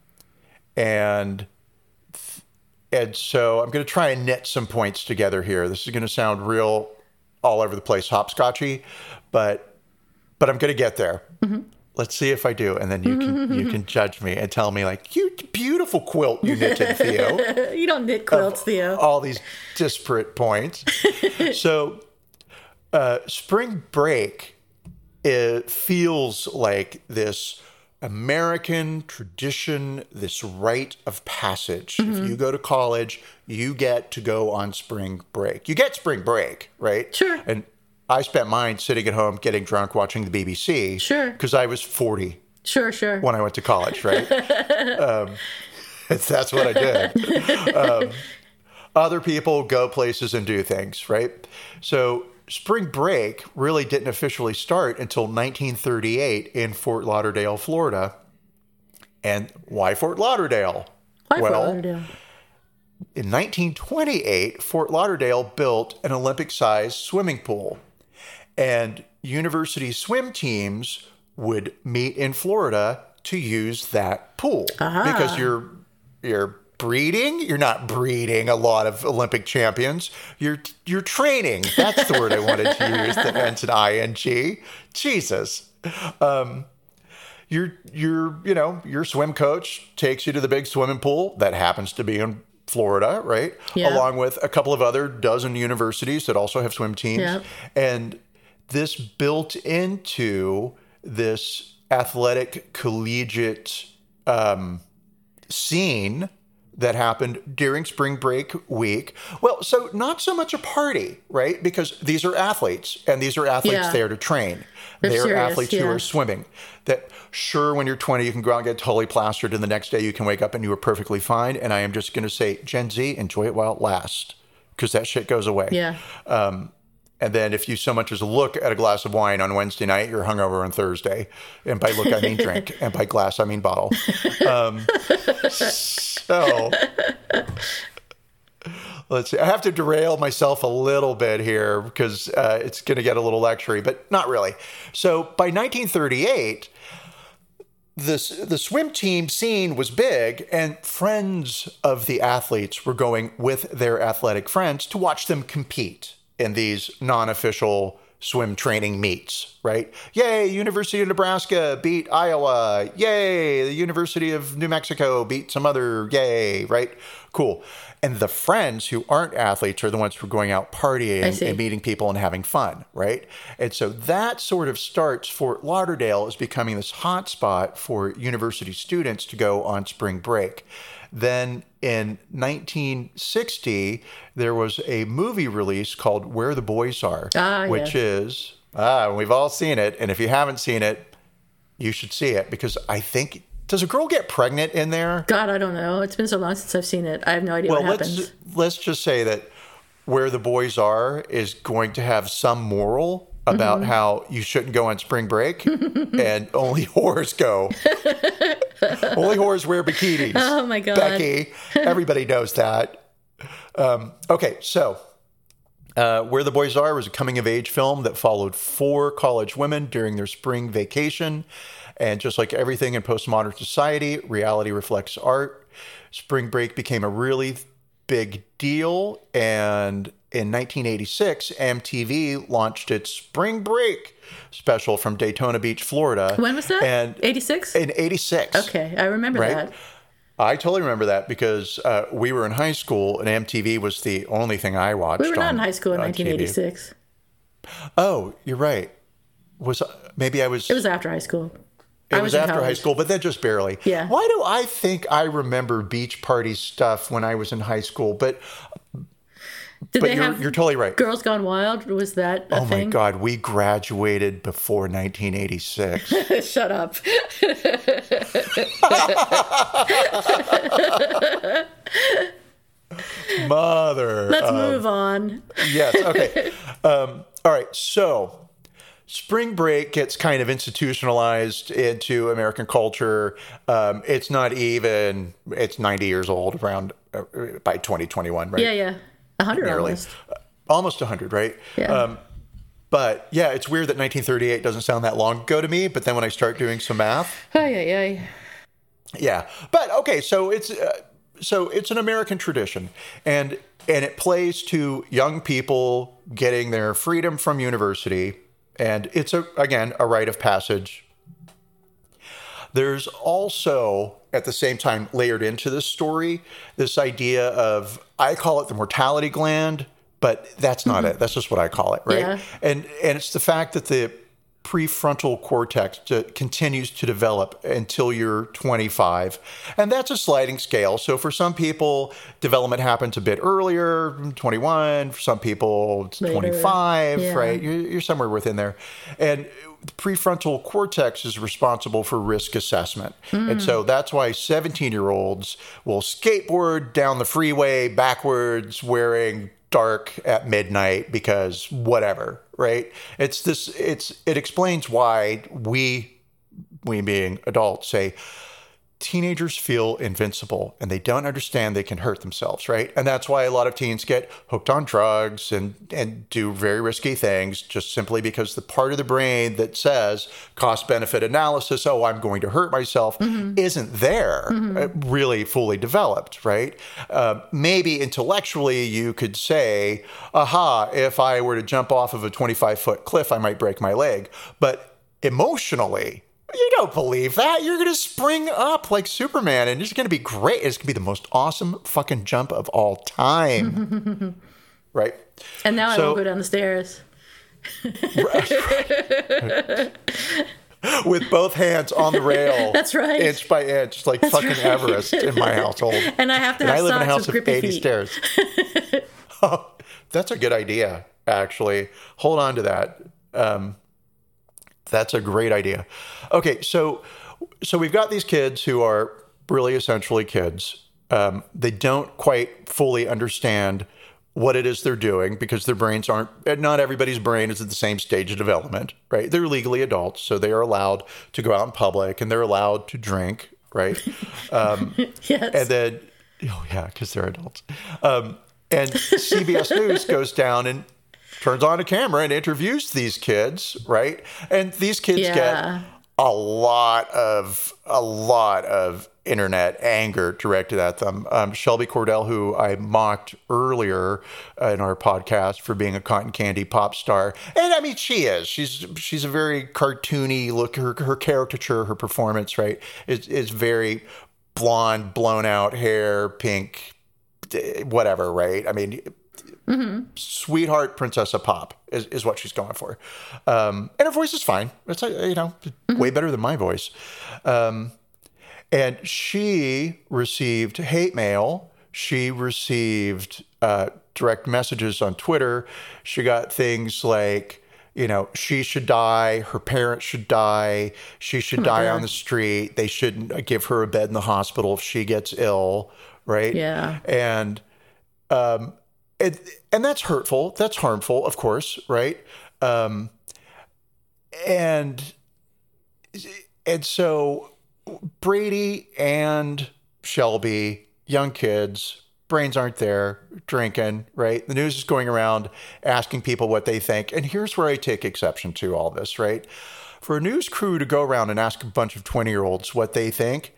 and and so I'm going to try and knit some points together here. This is going to sound real all over the place, hopscotchy, but but I'm going to get there. Let's see if I do, and then you can you can judge me and tell me like, you beautiful quilt you knitted, Theo. You don't knit quilts, Theo. All these disparate points. so, uh, spring break it feels like this American tradition, this rite of passage. If you go to college, you get to go on spring break. You get spring break, right? Sure. And I spent mine sitting at home getting drunk watching the BBC. Sure. Because I was 40 Sure, sure. when I went to college, right? um, that's what I did. Um, other people go places and do things, right? So spring break really didn't officially start until 1938 in Fort Lauderdale, Florida. And why Fort Lauderdale? Why Fort well, Lauderdale? in 1928, Fort Lauderdale built an Olympic sized swimming pool. And university swim teams would meet in Florida to use that pool because you're you're breeding you're not breeding a lot of olympic champions you're you're training that's the word i wanted to use that ends in ing jesus um, your your you know your swim coach takes you to the big swimming pool that happens to be in Florida, right? Yeah. Along with a couple of other dozen universities that also have swim teams. Yeah. And this built into this athletic collegiate um, scene that happened during spring break week. Well, so not so much a party, right? Because these are athletes and these are athletes Yeah. there to train. They're They're serious, athletes who are swimming. That sure, when you're 20, you can go out and get totally plastered, and the next day you can wake up and you are perfectly fine. And I am just going to say, Gen Z, enjoy it while it lasts, because that shit goes away. Yeah. And then if you so much as look at a glass of wine on Wednesday night, you're hungover on Thursday. And by look, I mean drink. And by glass, I mean bottle. Um, so let's see. I have to derail myself a little bit here because uh, it's going to get a little lectury, but not really. So by 1938, this the swim team scene was big and friends of the athletes were going with their athletic friends to watch them compete in these non-official swim training meets right? Yay university of nebraska beat iowa. Yay the university of new mexico beat some other. Yay right? Cool. And the friends who aren't athletes are the ones who are going out partying and meeting people and having fun, right? And so that sort of starts Fort Lauderdale as becoming this hotspot for university students to go on spring break. Then in 1960, there was a movie release called Where the Boys Are, Ah, which yeah. is, ah, we've all seen it. And if you haven't seen it, you should see it because I think, does a girl get pregnant in there? God, I don't know. It's been so long since I've seen it. I have no idea Well, what let's happens. let's just say that where the boys are is going to have some moral about Mm-hmm. how you shouldn't go on spring break and only whores go. only whores wear bikinis. Oh my God. Becky, everybody knows that. Um, okay, so uh, Where the Boys Are was a coming of age film that followed four college women during their spring vacation. And just like everything in postmodern society, reality reflects art. Spring break became a really big deal. And in 1986, MTV launched its Spring Break special from Daytona Beach, Florida. When was that? And 86? in 86. okay, I remember Right? that. I totally remember that because uh, we were in high school and MTV was the only thing I watched. We were not on- in high school in on TV. 1986. Oh, you're right. Was maybe I was? It was after high school. it I was was after high school, but then just barely. Yeah. Why do I think I remember beach party stuff when I was in high school? But Did but they you're have you're totally right. Girls Gone Wild? Was that Oh my? God, we graduated before 1986. Shut up. mother. Let's of- move on. Yes. Okay. um, all right. So, spring break gets kind of institutionalized into American culture. Um, it's not even. It's ninety years old around uh, by twenty twenty one, right? Yeah, yeah. A hundred Nearly. almost. Almost hundred, right? Yeah. Um, but yeah, it's weird that 1938 doesn't sound that long ago to me. But then when I start doing some math, Ay, ay, ay. yeah, but okay, so it's uh, so it's an American tradition, and and it plays to young people getting their freedom from university, and it's a again a rite of passage. There's also at the same time layered into this story this idea of I call it the mortality gland, but that's not mm-hmm. it. That's just what I call it, right? Yeah. And and it's the fact that the prefrontal cortex to, continues to develop until you're 25 and that's a sliding scale. So for some people development happens a bit earlier 21 for some people it's Later. 25 Yeah. right? You're, you're somewhere within there. And the prefrontal cortex is responsible for risk assessment. And hmm. so that's why 17 year olds will skateboard down the freeway backwards wearing dark at midnight because whatever right? It's this it's it explains why we we being adults say teenagers feel invincible and they don't understand they can hurt themselves, right? And that's why a lot of teens get hooked on drugs and and do very risky things just simply because the part of the brain that says cost benefit analysis, oh, I'm going to hurt myself, isn't there uh, really fully developed, right? Uh, maybe intellectually you could say, aha, if I were to jump off of a 25 foot cliff, I might break my leg. But emotionally, you don't believe that. You're going to spring up like Superman and it's going to be great. It's going to be the most awesome fucking jump of all time. right? And now I So- won't go down the stairs. With both hands on the rail. That's right. Inch by inch, like fucking right. Everest in my household. And I have to And have I live in a house with of 80 feet. stairs. oh, that's a good idea, actually. Hold on to that. Um, that's a great idea. Okay, so so we've got these kids who are really essentially kids. Um, they don't quite fully understand what it is they're doing because their brains aren't not everybody's brain is at the same stage of development right they're legally adults so they are allowed to go out in public and they're allowed to drink right Yes. and then, oh yeah, because they're adults. Um, and CBS News goes down and turns on a camera and interviews these kids, right? And these kids Yeah. get a lot of a lot of internet anger directed at them. Um, Shelby Cordell, who I mocked earlier uh, in our podcast for being a cotton candy pop star, and I mean she is. She's she's a very cartoony look. Her her caricature, her performance, right, is is very blonde, blown out hair, pink, whatever, right? I mean, sweetheart princess of pop is, is what she's going for. Um, and her voice is fine. It's, uh, you know, way better than my voice. Um, and she received hate mail. She received uh, direct messages on Twitter. She got things like, you know, she should die. Her parents should die. She should die on the street. They shouldn't give her a bed in the hospital if she gets ill. Right. Yeah. And um, and, and that's hurtful. That's harmful, of course, right? Um, and and so Brady and Shelby, young kids, brains aren't there, drinking, right? The news is going around asking people what they think. And here's where I take exception to all this, right? For a news crew to go around and ask a bunch of 20 year olds what they think,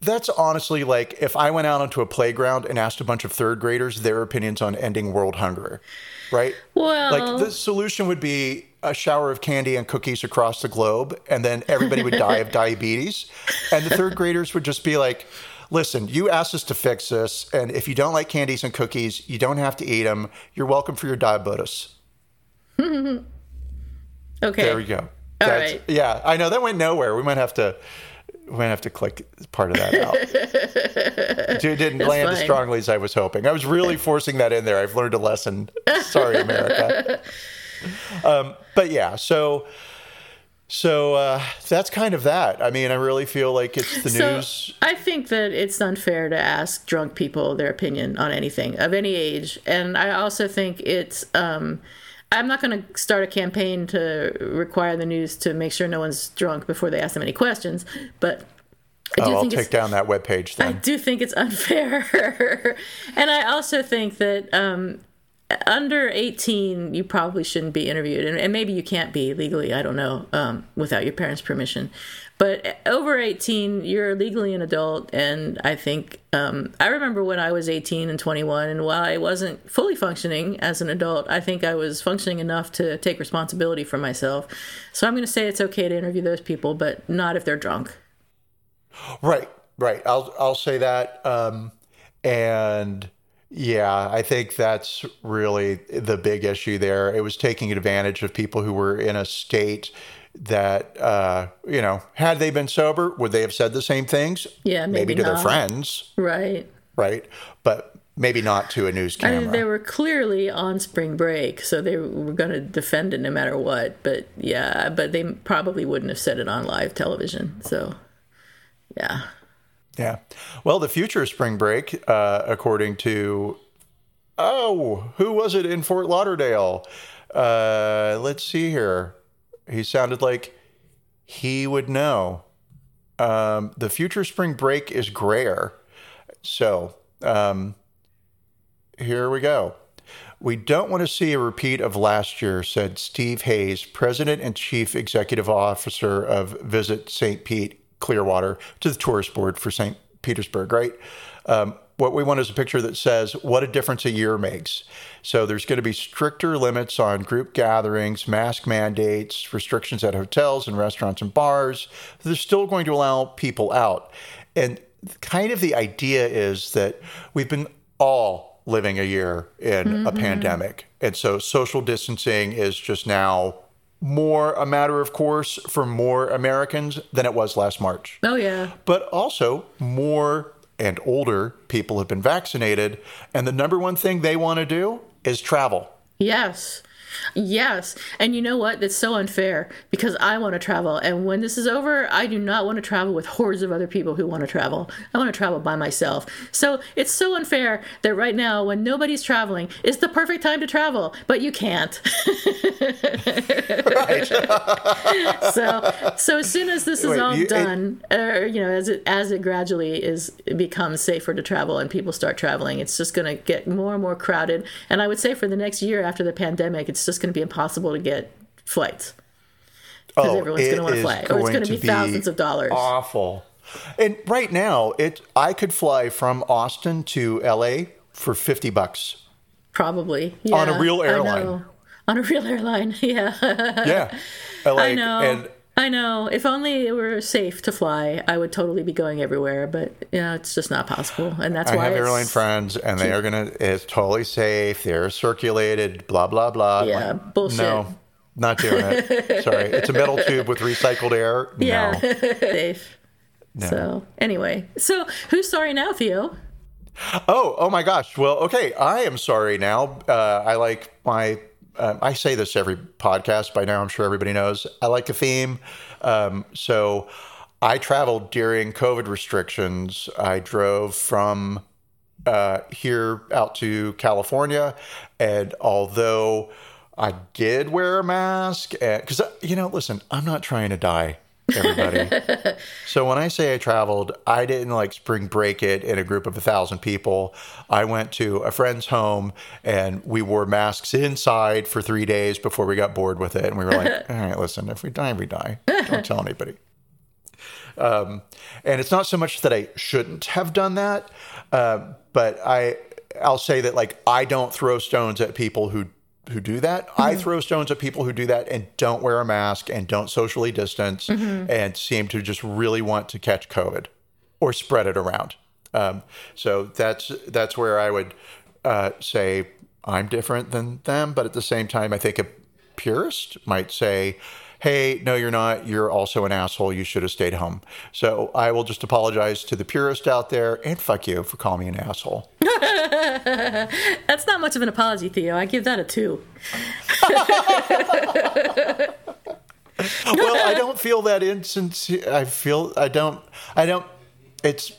that's honestly like if I went out onto a playground and asked a bunch of third graders their opinions on ending world hunger, right? Well- like the solution would be a shower of candy and cookies across the globe, and then everybody would die of diabetes. And the third graders would just be like, listen, you asked us to fix this, and if you don't like candies and cookies, you don't have to eat them. You're welcome for your diabetes. okay. There we go. All That's- right. Yeah, I know that went nowhere. We might have to. We might have to click part of that out. it didn't land as strongly as I was hoping. I was really forcing that in there. I've learned a lesson. Sorry, America. um, but yeah, so So uh, that's kind of that. I mean, I really feel like it's the So news. I think that it's unfair to ask drunk people their opinion on anything of any age, and I also think it's. Um, I'm not going to start a campaign to require the news to make sure no one's drunk before they ask them any questions, but I do Oh, I'll take down that webpage thing. I do think it's unfair. and I also think that um, under 18, you probably shouldn't be interviewed. And, and maybe you can't be legally, I don't know, um, without your parents' permission. But over 18, you're legally an adult. And I think, um, I remember when I was 18 and 21, and while I wasn't fully functioning as an adult, I think I was functioning enough to take responsibility for myself. So I'm going to say it's okay to interview those people, but not if they're drunk. Right, right. I'll I'll say that. Um, and yeah, I think that's really the big issue there. It was taking advantage of people who were in a state that uh, you know, had they been sober, would they have said the same things? Yeah, maybe to their friends, Right. right? But maybe not to a news I camera. mean, they were clearly on spring break, so they were going to defend it no matter what. But yeah, but they probably wouldn't have said it on live television. So, yeah. Yeah. Well, the future of spring break, uh, according to, oh, who was it in Fort Lauderdale? Uh, let's see here. He sounded like he would know. Um, the future spring break is grayer. So um, here we go. We don't want to see a repeat of last year, said Steve Hayes, President and Chief Executive Officer of Visit St. Pete Clearwater, to the tourist board for St. Petersburg, right? Um, what we want is a picture that says what a difference a year makes. So there's going to be stricter limits on group gatherings, mask mandates, restrictions at hotels and restaurants and bars. They're still going to allow people out. And kind of the idea is that we've been all living a year in a mm-hmm. pandemic. And so social distancing is just now more a matter of course for more Americans than it was last March. Oh, yeah. But also, more and older people have been vaccinated. And the number one thing they want to do is travel. Yes. Yes. And you know what? That's so unfair because I want to travel. And when this is over, I do not want to travel with hordes of other people who want to travel. I want to travel by myself. So it's so unfair that right now, when nobody's traveling, is the perfect time to travel, but you can't. Right. so so as soon as this is Wait, all you- it- done or you know as it as it gradually is it becomes safer to travel and people start traveling it's just going to get more and more crowded and i would say for the next year after the pandemic it's just going to be impossible to get flights because oh, everyone's going to want to Oh, fly or it's going to be thousands of dollars Awful. And right now, it I could fly from Austin to LA for 50 bucks. probably On a real airline. on a real airline yeah Yeah. Like, I know. And I know. If only it were safe to fly, I would totally be going everywhere. But you know, it's just not possible, and that's I why I have airline friends, and they are gonna. It's totally safe. They're circulated. Blah blah blah. Yeah, bullshit. No, not doing it. Sorry, it's a metal tube with recycled air. Yeah, No. safe. So anyway, so who's sorry now, Theo? Oh, oh my gosh. Well, okay. I am sorry now. Uh, I like my. Um, I say this every podcast by now. I'm sure everybody knows. I like a theme. Um, so I traveled during COVID restrictions. I drove from uh, here out to California, and although I did wear a mask, because you know, listen, I'm not trying to die. Everybody. So when I say I traveled, I didn't like spring break it in a group of a thousand people. I went to a friend's home and we wore masks inside for three days before we got bored with it. And we were like, all right, listen, if we die, we die. Don't tell anybody. Um, and it's not so much that I shouldn't have done that, uh, but I I'll say that like I don't throw stones at people who who do that. I throw stones at people who do that and don't wear a mask and don't socially distance and seem to just really want to catch COVID or spread it around. Um, so that's that's where I would uh, say I'm different than them, but at the same time, I think a purist might say, "Hey, no, you're not. You're also an asshole. You should have stayed home." So I will just apologize to the purist out there and fuck you for calling me an asshole. That's not much of an apology, Theo. I give that a two. well, I don't feel that insincere. I feel I don't. I don't. It's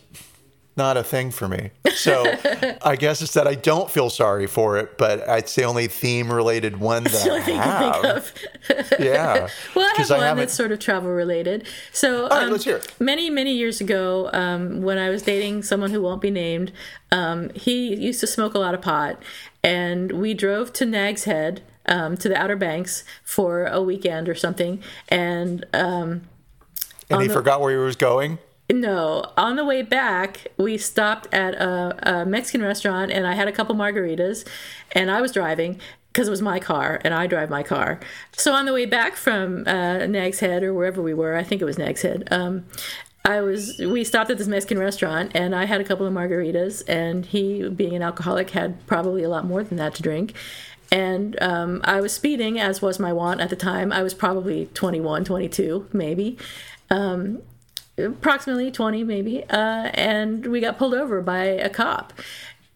not a thing for me. So I guess it's that I don't feel sorry for it, but it's the only theme related one that I have. think of. Yeah. Well, I have I one haven't- that's sort of travel related. So, right, um, let's hear it. many, many years ago, um, when I was dating someone who won't be named, um, he used to smoke a lot of pot, and we drove to Nag's Head, um, to the Outer Banks for a weekend or something, and um, and he the- forgot where he was going. No, on the way back, we stopped at a, a Mexican restaurant and I had a couple margaritas and I was driving because it was my car and I drive my car. So on the way back from uh, Nag's Head or wherever we were, I think it was Nag's Head, um, I was we stopped at this Mexican restaurant and I had a couple of margaritas and he being an alcoholic had probably a lot more than that to drink. And um, I was speeding, as was my wont at the time. I was probably 21, 22, maybe approximately 20 maybe uh, and we got pulled over by a cop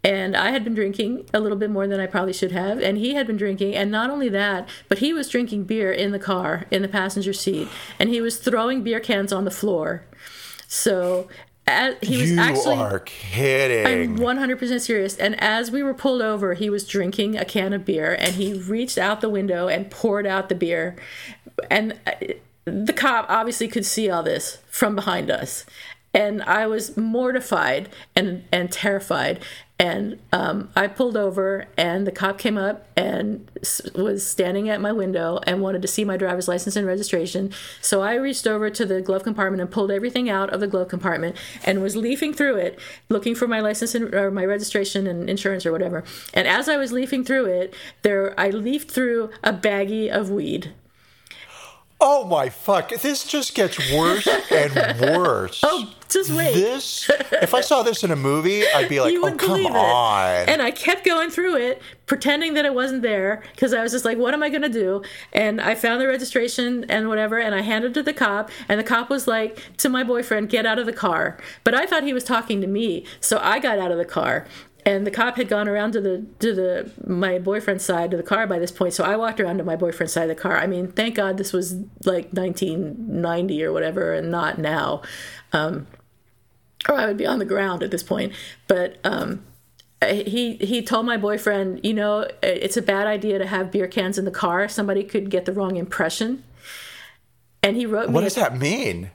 and i had been drinking a little bit more than i probably should have and he had been drinking and not only that but he was drinking beer in the car in the passenger seat and he was throwing beer cans on the floor so as, he was you actually are kidding. I'm 100% serious. And as we were pulled over, he was drinking a can of beer and he reached out the window and poured out the beer. And uh, the cop obviously could see all this from behind us. And I was mortified and, and terrified. And um, I pulled over, and the cop came up and was standing at my window and wanted to see my driver's license and registration. So I reached over to the glove compartment and pulled everything out of the glove compartment and was leafing through it, looking for my license and, or my registration and insurance or whatever. And as I was leafing through it, there I leafed through a baggie of weed. Oh my fuck! This just gets worse and worse. Oh, just wait. This, if I saw this in a movie, I'd be like, you "Oh, come on!" it. And I kept going through it, pretending that it wasn't there, because I was just like, "What am I going to do?" And I found the registration and whatever, and I handed it to the cop, and the cop was like to my boyfriend, "Get out of the car." But I thought he was talking to me, so I got out of the car. And the cop had gone around to the to the my boyfriend's side of the car by this point, so I walked around to my boyfriend's side of the car. I mean, thank God this was like 1990 or whatever, and not now. Um, or I would be on the ground at this point. But um, he he told my boyfriend, you know, it's a bad idea to have beer cans in the car. Somebody could get the wrong impression. And he wrote what does that mean?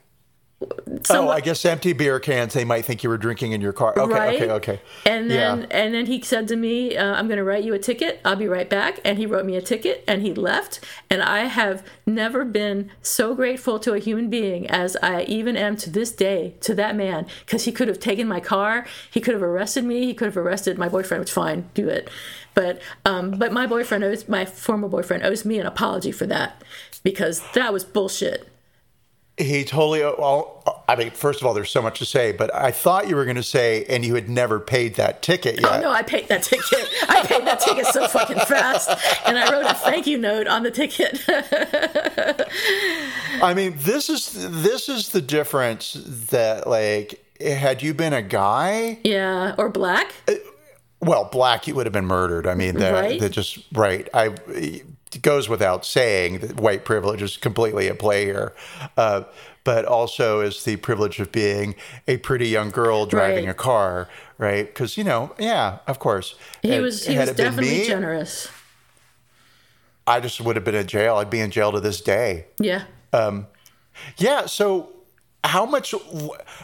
Oh, I guess empty beer cans. They might think you were drinking in your car. Okay, right? okay, okay. And then Yeah. and then he said to me, uh, "I'm going to write you a ticket. I'll be right back." And he wrote me a ticket, and he left. And I have never been so grateful to a human being as I even am to this day to that man, because he could have taken my car, he could have arrested me, he could have arrested my boyfriend. Which fine, do it. But um, but my boyfriend owes my former boyfriend owes me an apology for that because that was bullshit. He totally. Well, I mean, first of all, there's so much to say, but I thought you were going to say, and you had never paid that ticket oh, yet. Oh no, I paid that ticket. I paid that ticket so fucking fast, and I wrote a thank you note on the ticket. I mean, this is this is the difference that like had you been a guy, yeah, or black. Uh, well, black, you would have been murdered. I mean, that Right. that just right. I goes without saying that white privilege is completely at play here, uh, but also is the privilege of being a pretty young girl driving Right. a car, right? Because you know, yeah, of course, He was he was definitely me, generous. I just would have been in jail. I'd be in jail to this day. Yeah. Um, yeah. So, how much?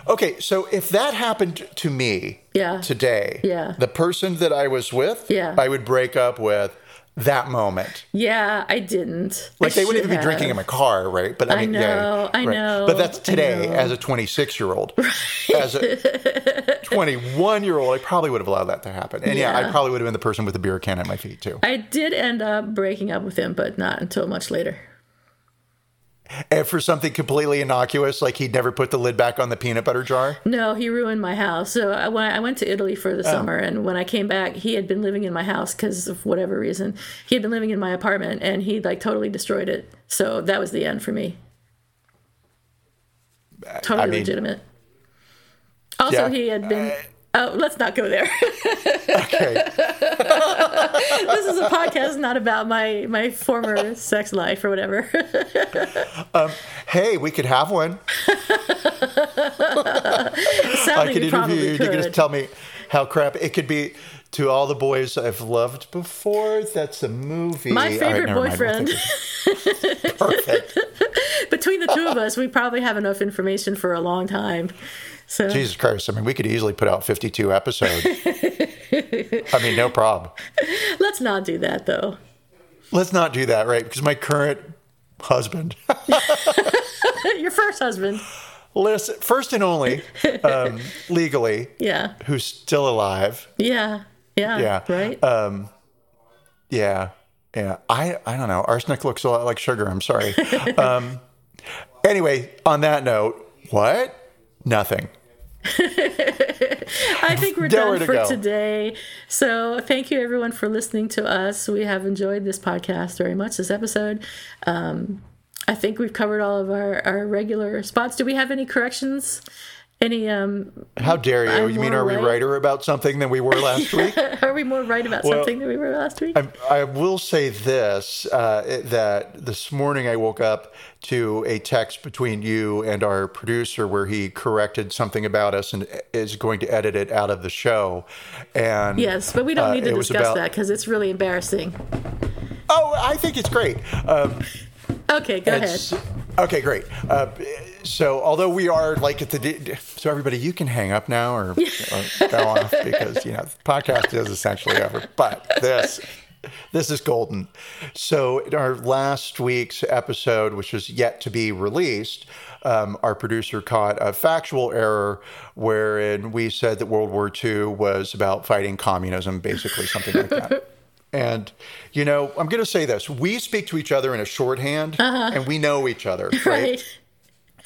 Okay. So, if that happened to me Yeah. today, Yeah. the person that I was with, Yeah. I would break up with that moment. Yeah, I didn't. Like I they wouldn't even be drinking in my car, right? But I, I know, yeah, I right. know, But that's today as a 26 year old. As a 21 year old, I probably would have allowed that to happen. And yeah, Yeah. I probably would have been the person with the beer can at my feet too. I did end up breaking up with him, but not until much later. And for something completely innocuous, like he'd never put the lid back on the peanut butter jar. No, he ruined my house. So I, when I went to Italy for the Oh. summer, and when I came back, he had been living in my house because of whatever reason. He had been living in my apartment, and he like totally destroyed it. So that was the end for me. Totally I mean, legitimate. Also, yeah, he had been. Oh, let's not go there. Okay. this is a podcast not about my my former sex life or whatever. Um, hey, we could have one. I could interview you. You could. just tell me how crap it could be. To all the boys I've loved before, that's a movie. my favorite never boyfriend. Perfect. Between the two of us, we probably have enough information for a long time. So Jesus Christ. I mean, we could easily put out 52 episodes. I mean, no problem. let's not do that though. Let's not do that, right? Because my current husband, Your first husband. listen, first and only, um, legally, Yeah. who's still alive. Yeah. Yeah. Yeah. Right? Um, yeah. Yeah. I, I don't know. Arsenic looks a lot like sugar. I'm sorry. um, anyway, on that note, what? Nothing. I think we're Nowhere done to for go. today. So thank you everyone for listening to us. We have enjoyed this podcast very much, this episode. Um, I think we've covered all of our, our regular spots. Do we have any corrections? Any um How dare you? I'm you mean, more are we right. righter about something than we were last week? are we more right about something than we were last week? I, I will say this uh, that this morning I woke up to a text between you and our producer where he corrected something about us and is going to edit it out of the show. And yes, but we don't uh, need to discuss about- that because it's really embarrassing. Oh, I think it's great. Um, Okay, go ahead. okay, great. Uh, so, although we are like at the so everybody, you can hang up now or, or go off because you know the podcast is essentially over. But this this is golden. So, in our last week's episode, which is yet to be released, um, our producer caught a factual error wherein we said that World War II was about fighting communism, basically something like that. And you know, I'm going to say this: we speak to each other in a shorthand, and we know each other, right? right.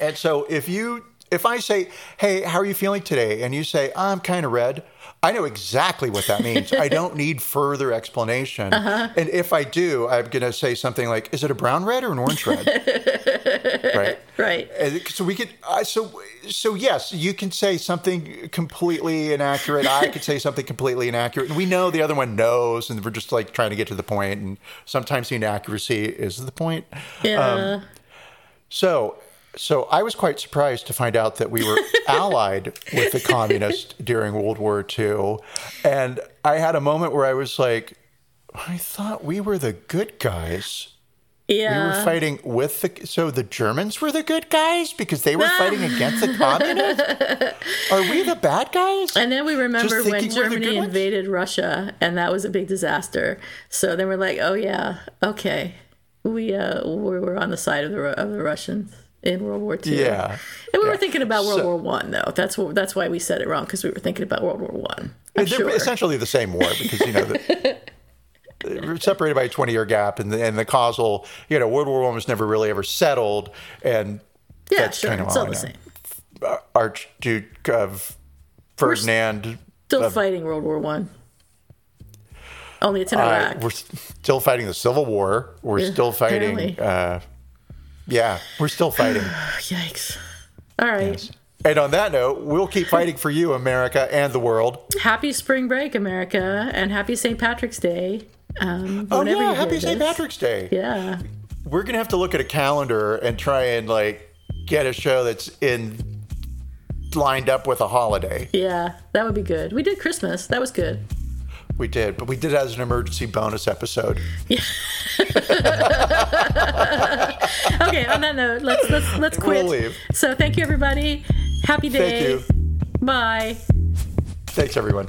And so if you if I say, "Hey, how are you feeling today?" and you say, "I'm kind of red," I know exactly what that means. I don't need further explanation. And if I do, I'm going to say something like, "Is it a brown red or an orange red?" right. Right. And So we could, uh, so so yes, you can say something completely inaccurate. I could say something completely inaccurate, and we know the other one knows, and we're just like trying to get to the point. And sometimes the inaccuracy is the point. Yeah. So, so I was quite surprised to find out that we were allied with the communists during World War II, and I had a moment where I was like, I thought we were the good guys. We were fighting with the so the Germans were the good guys because they were fighting against the communists. Are we the bad guys? And then we remember when thinking we're the good Germany ones? invaded Russia, and that was a big disaster. So then we're like, oh yeah, okay, we uh we were on the side of the of the Russians in World War II. Yeah. and we were thinking about World So- War One though. That's what that's why we said it wrong because we were thinking about World War One. They're sure. essentially the same war because you know the, separated by a twenty year gap, and the, and the causal you know World War One was never really ever settled, and yeah, that's sure, kind of it's all all the same. Archduke of Ferdinand. Still of- fighting World War One. Only it's in uh, Iraq. we're still fighting the Civil War. We're Yeah, still fighting. Uh, yeah, we're still fighting. Yikes! All right. and on that note, we'll keep fighting for you, America, and the world. Happy spring break, America, and happy St. Patrick's Day. Um, Oh yeah, happy St. Patrick's Day. Yeah. We're gonna have to look at a calendar and try and like get a show that's in lined up with a holiday. Yeah, that would be good. We did Christmas. That was good. We did, but we did it as an emergency bonus episode. Yeah. Okay, on that note, let's let's let's quit. We'll leave. So thank you everybody. Happy day. Thank you. Bye. Thanks, everyone.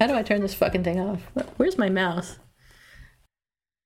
I turn this fucking thing off? Where's my mouse?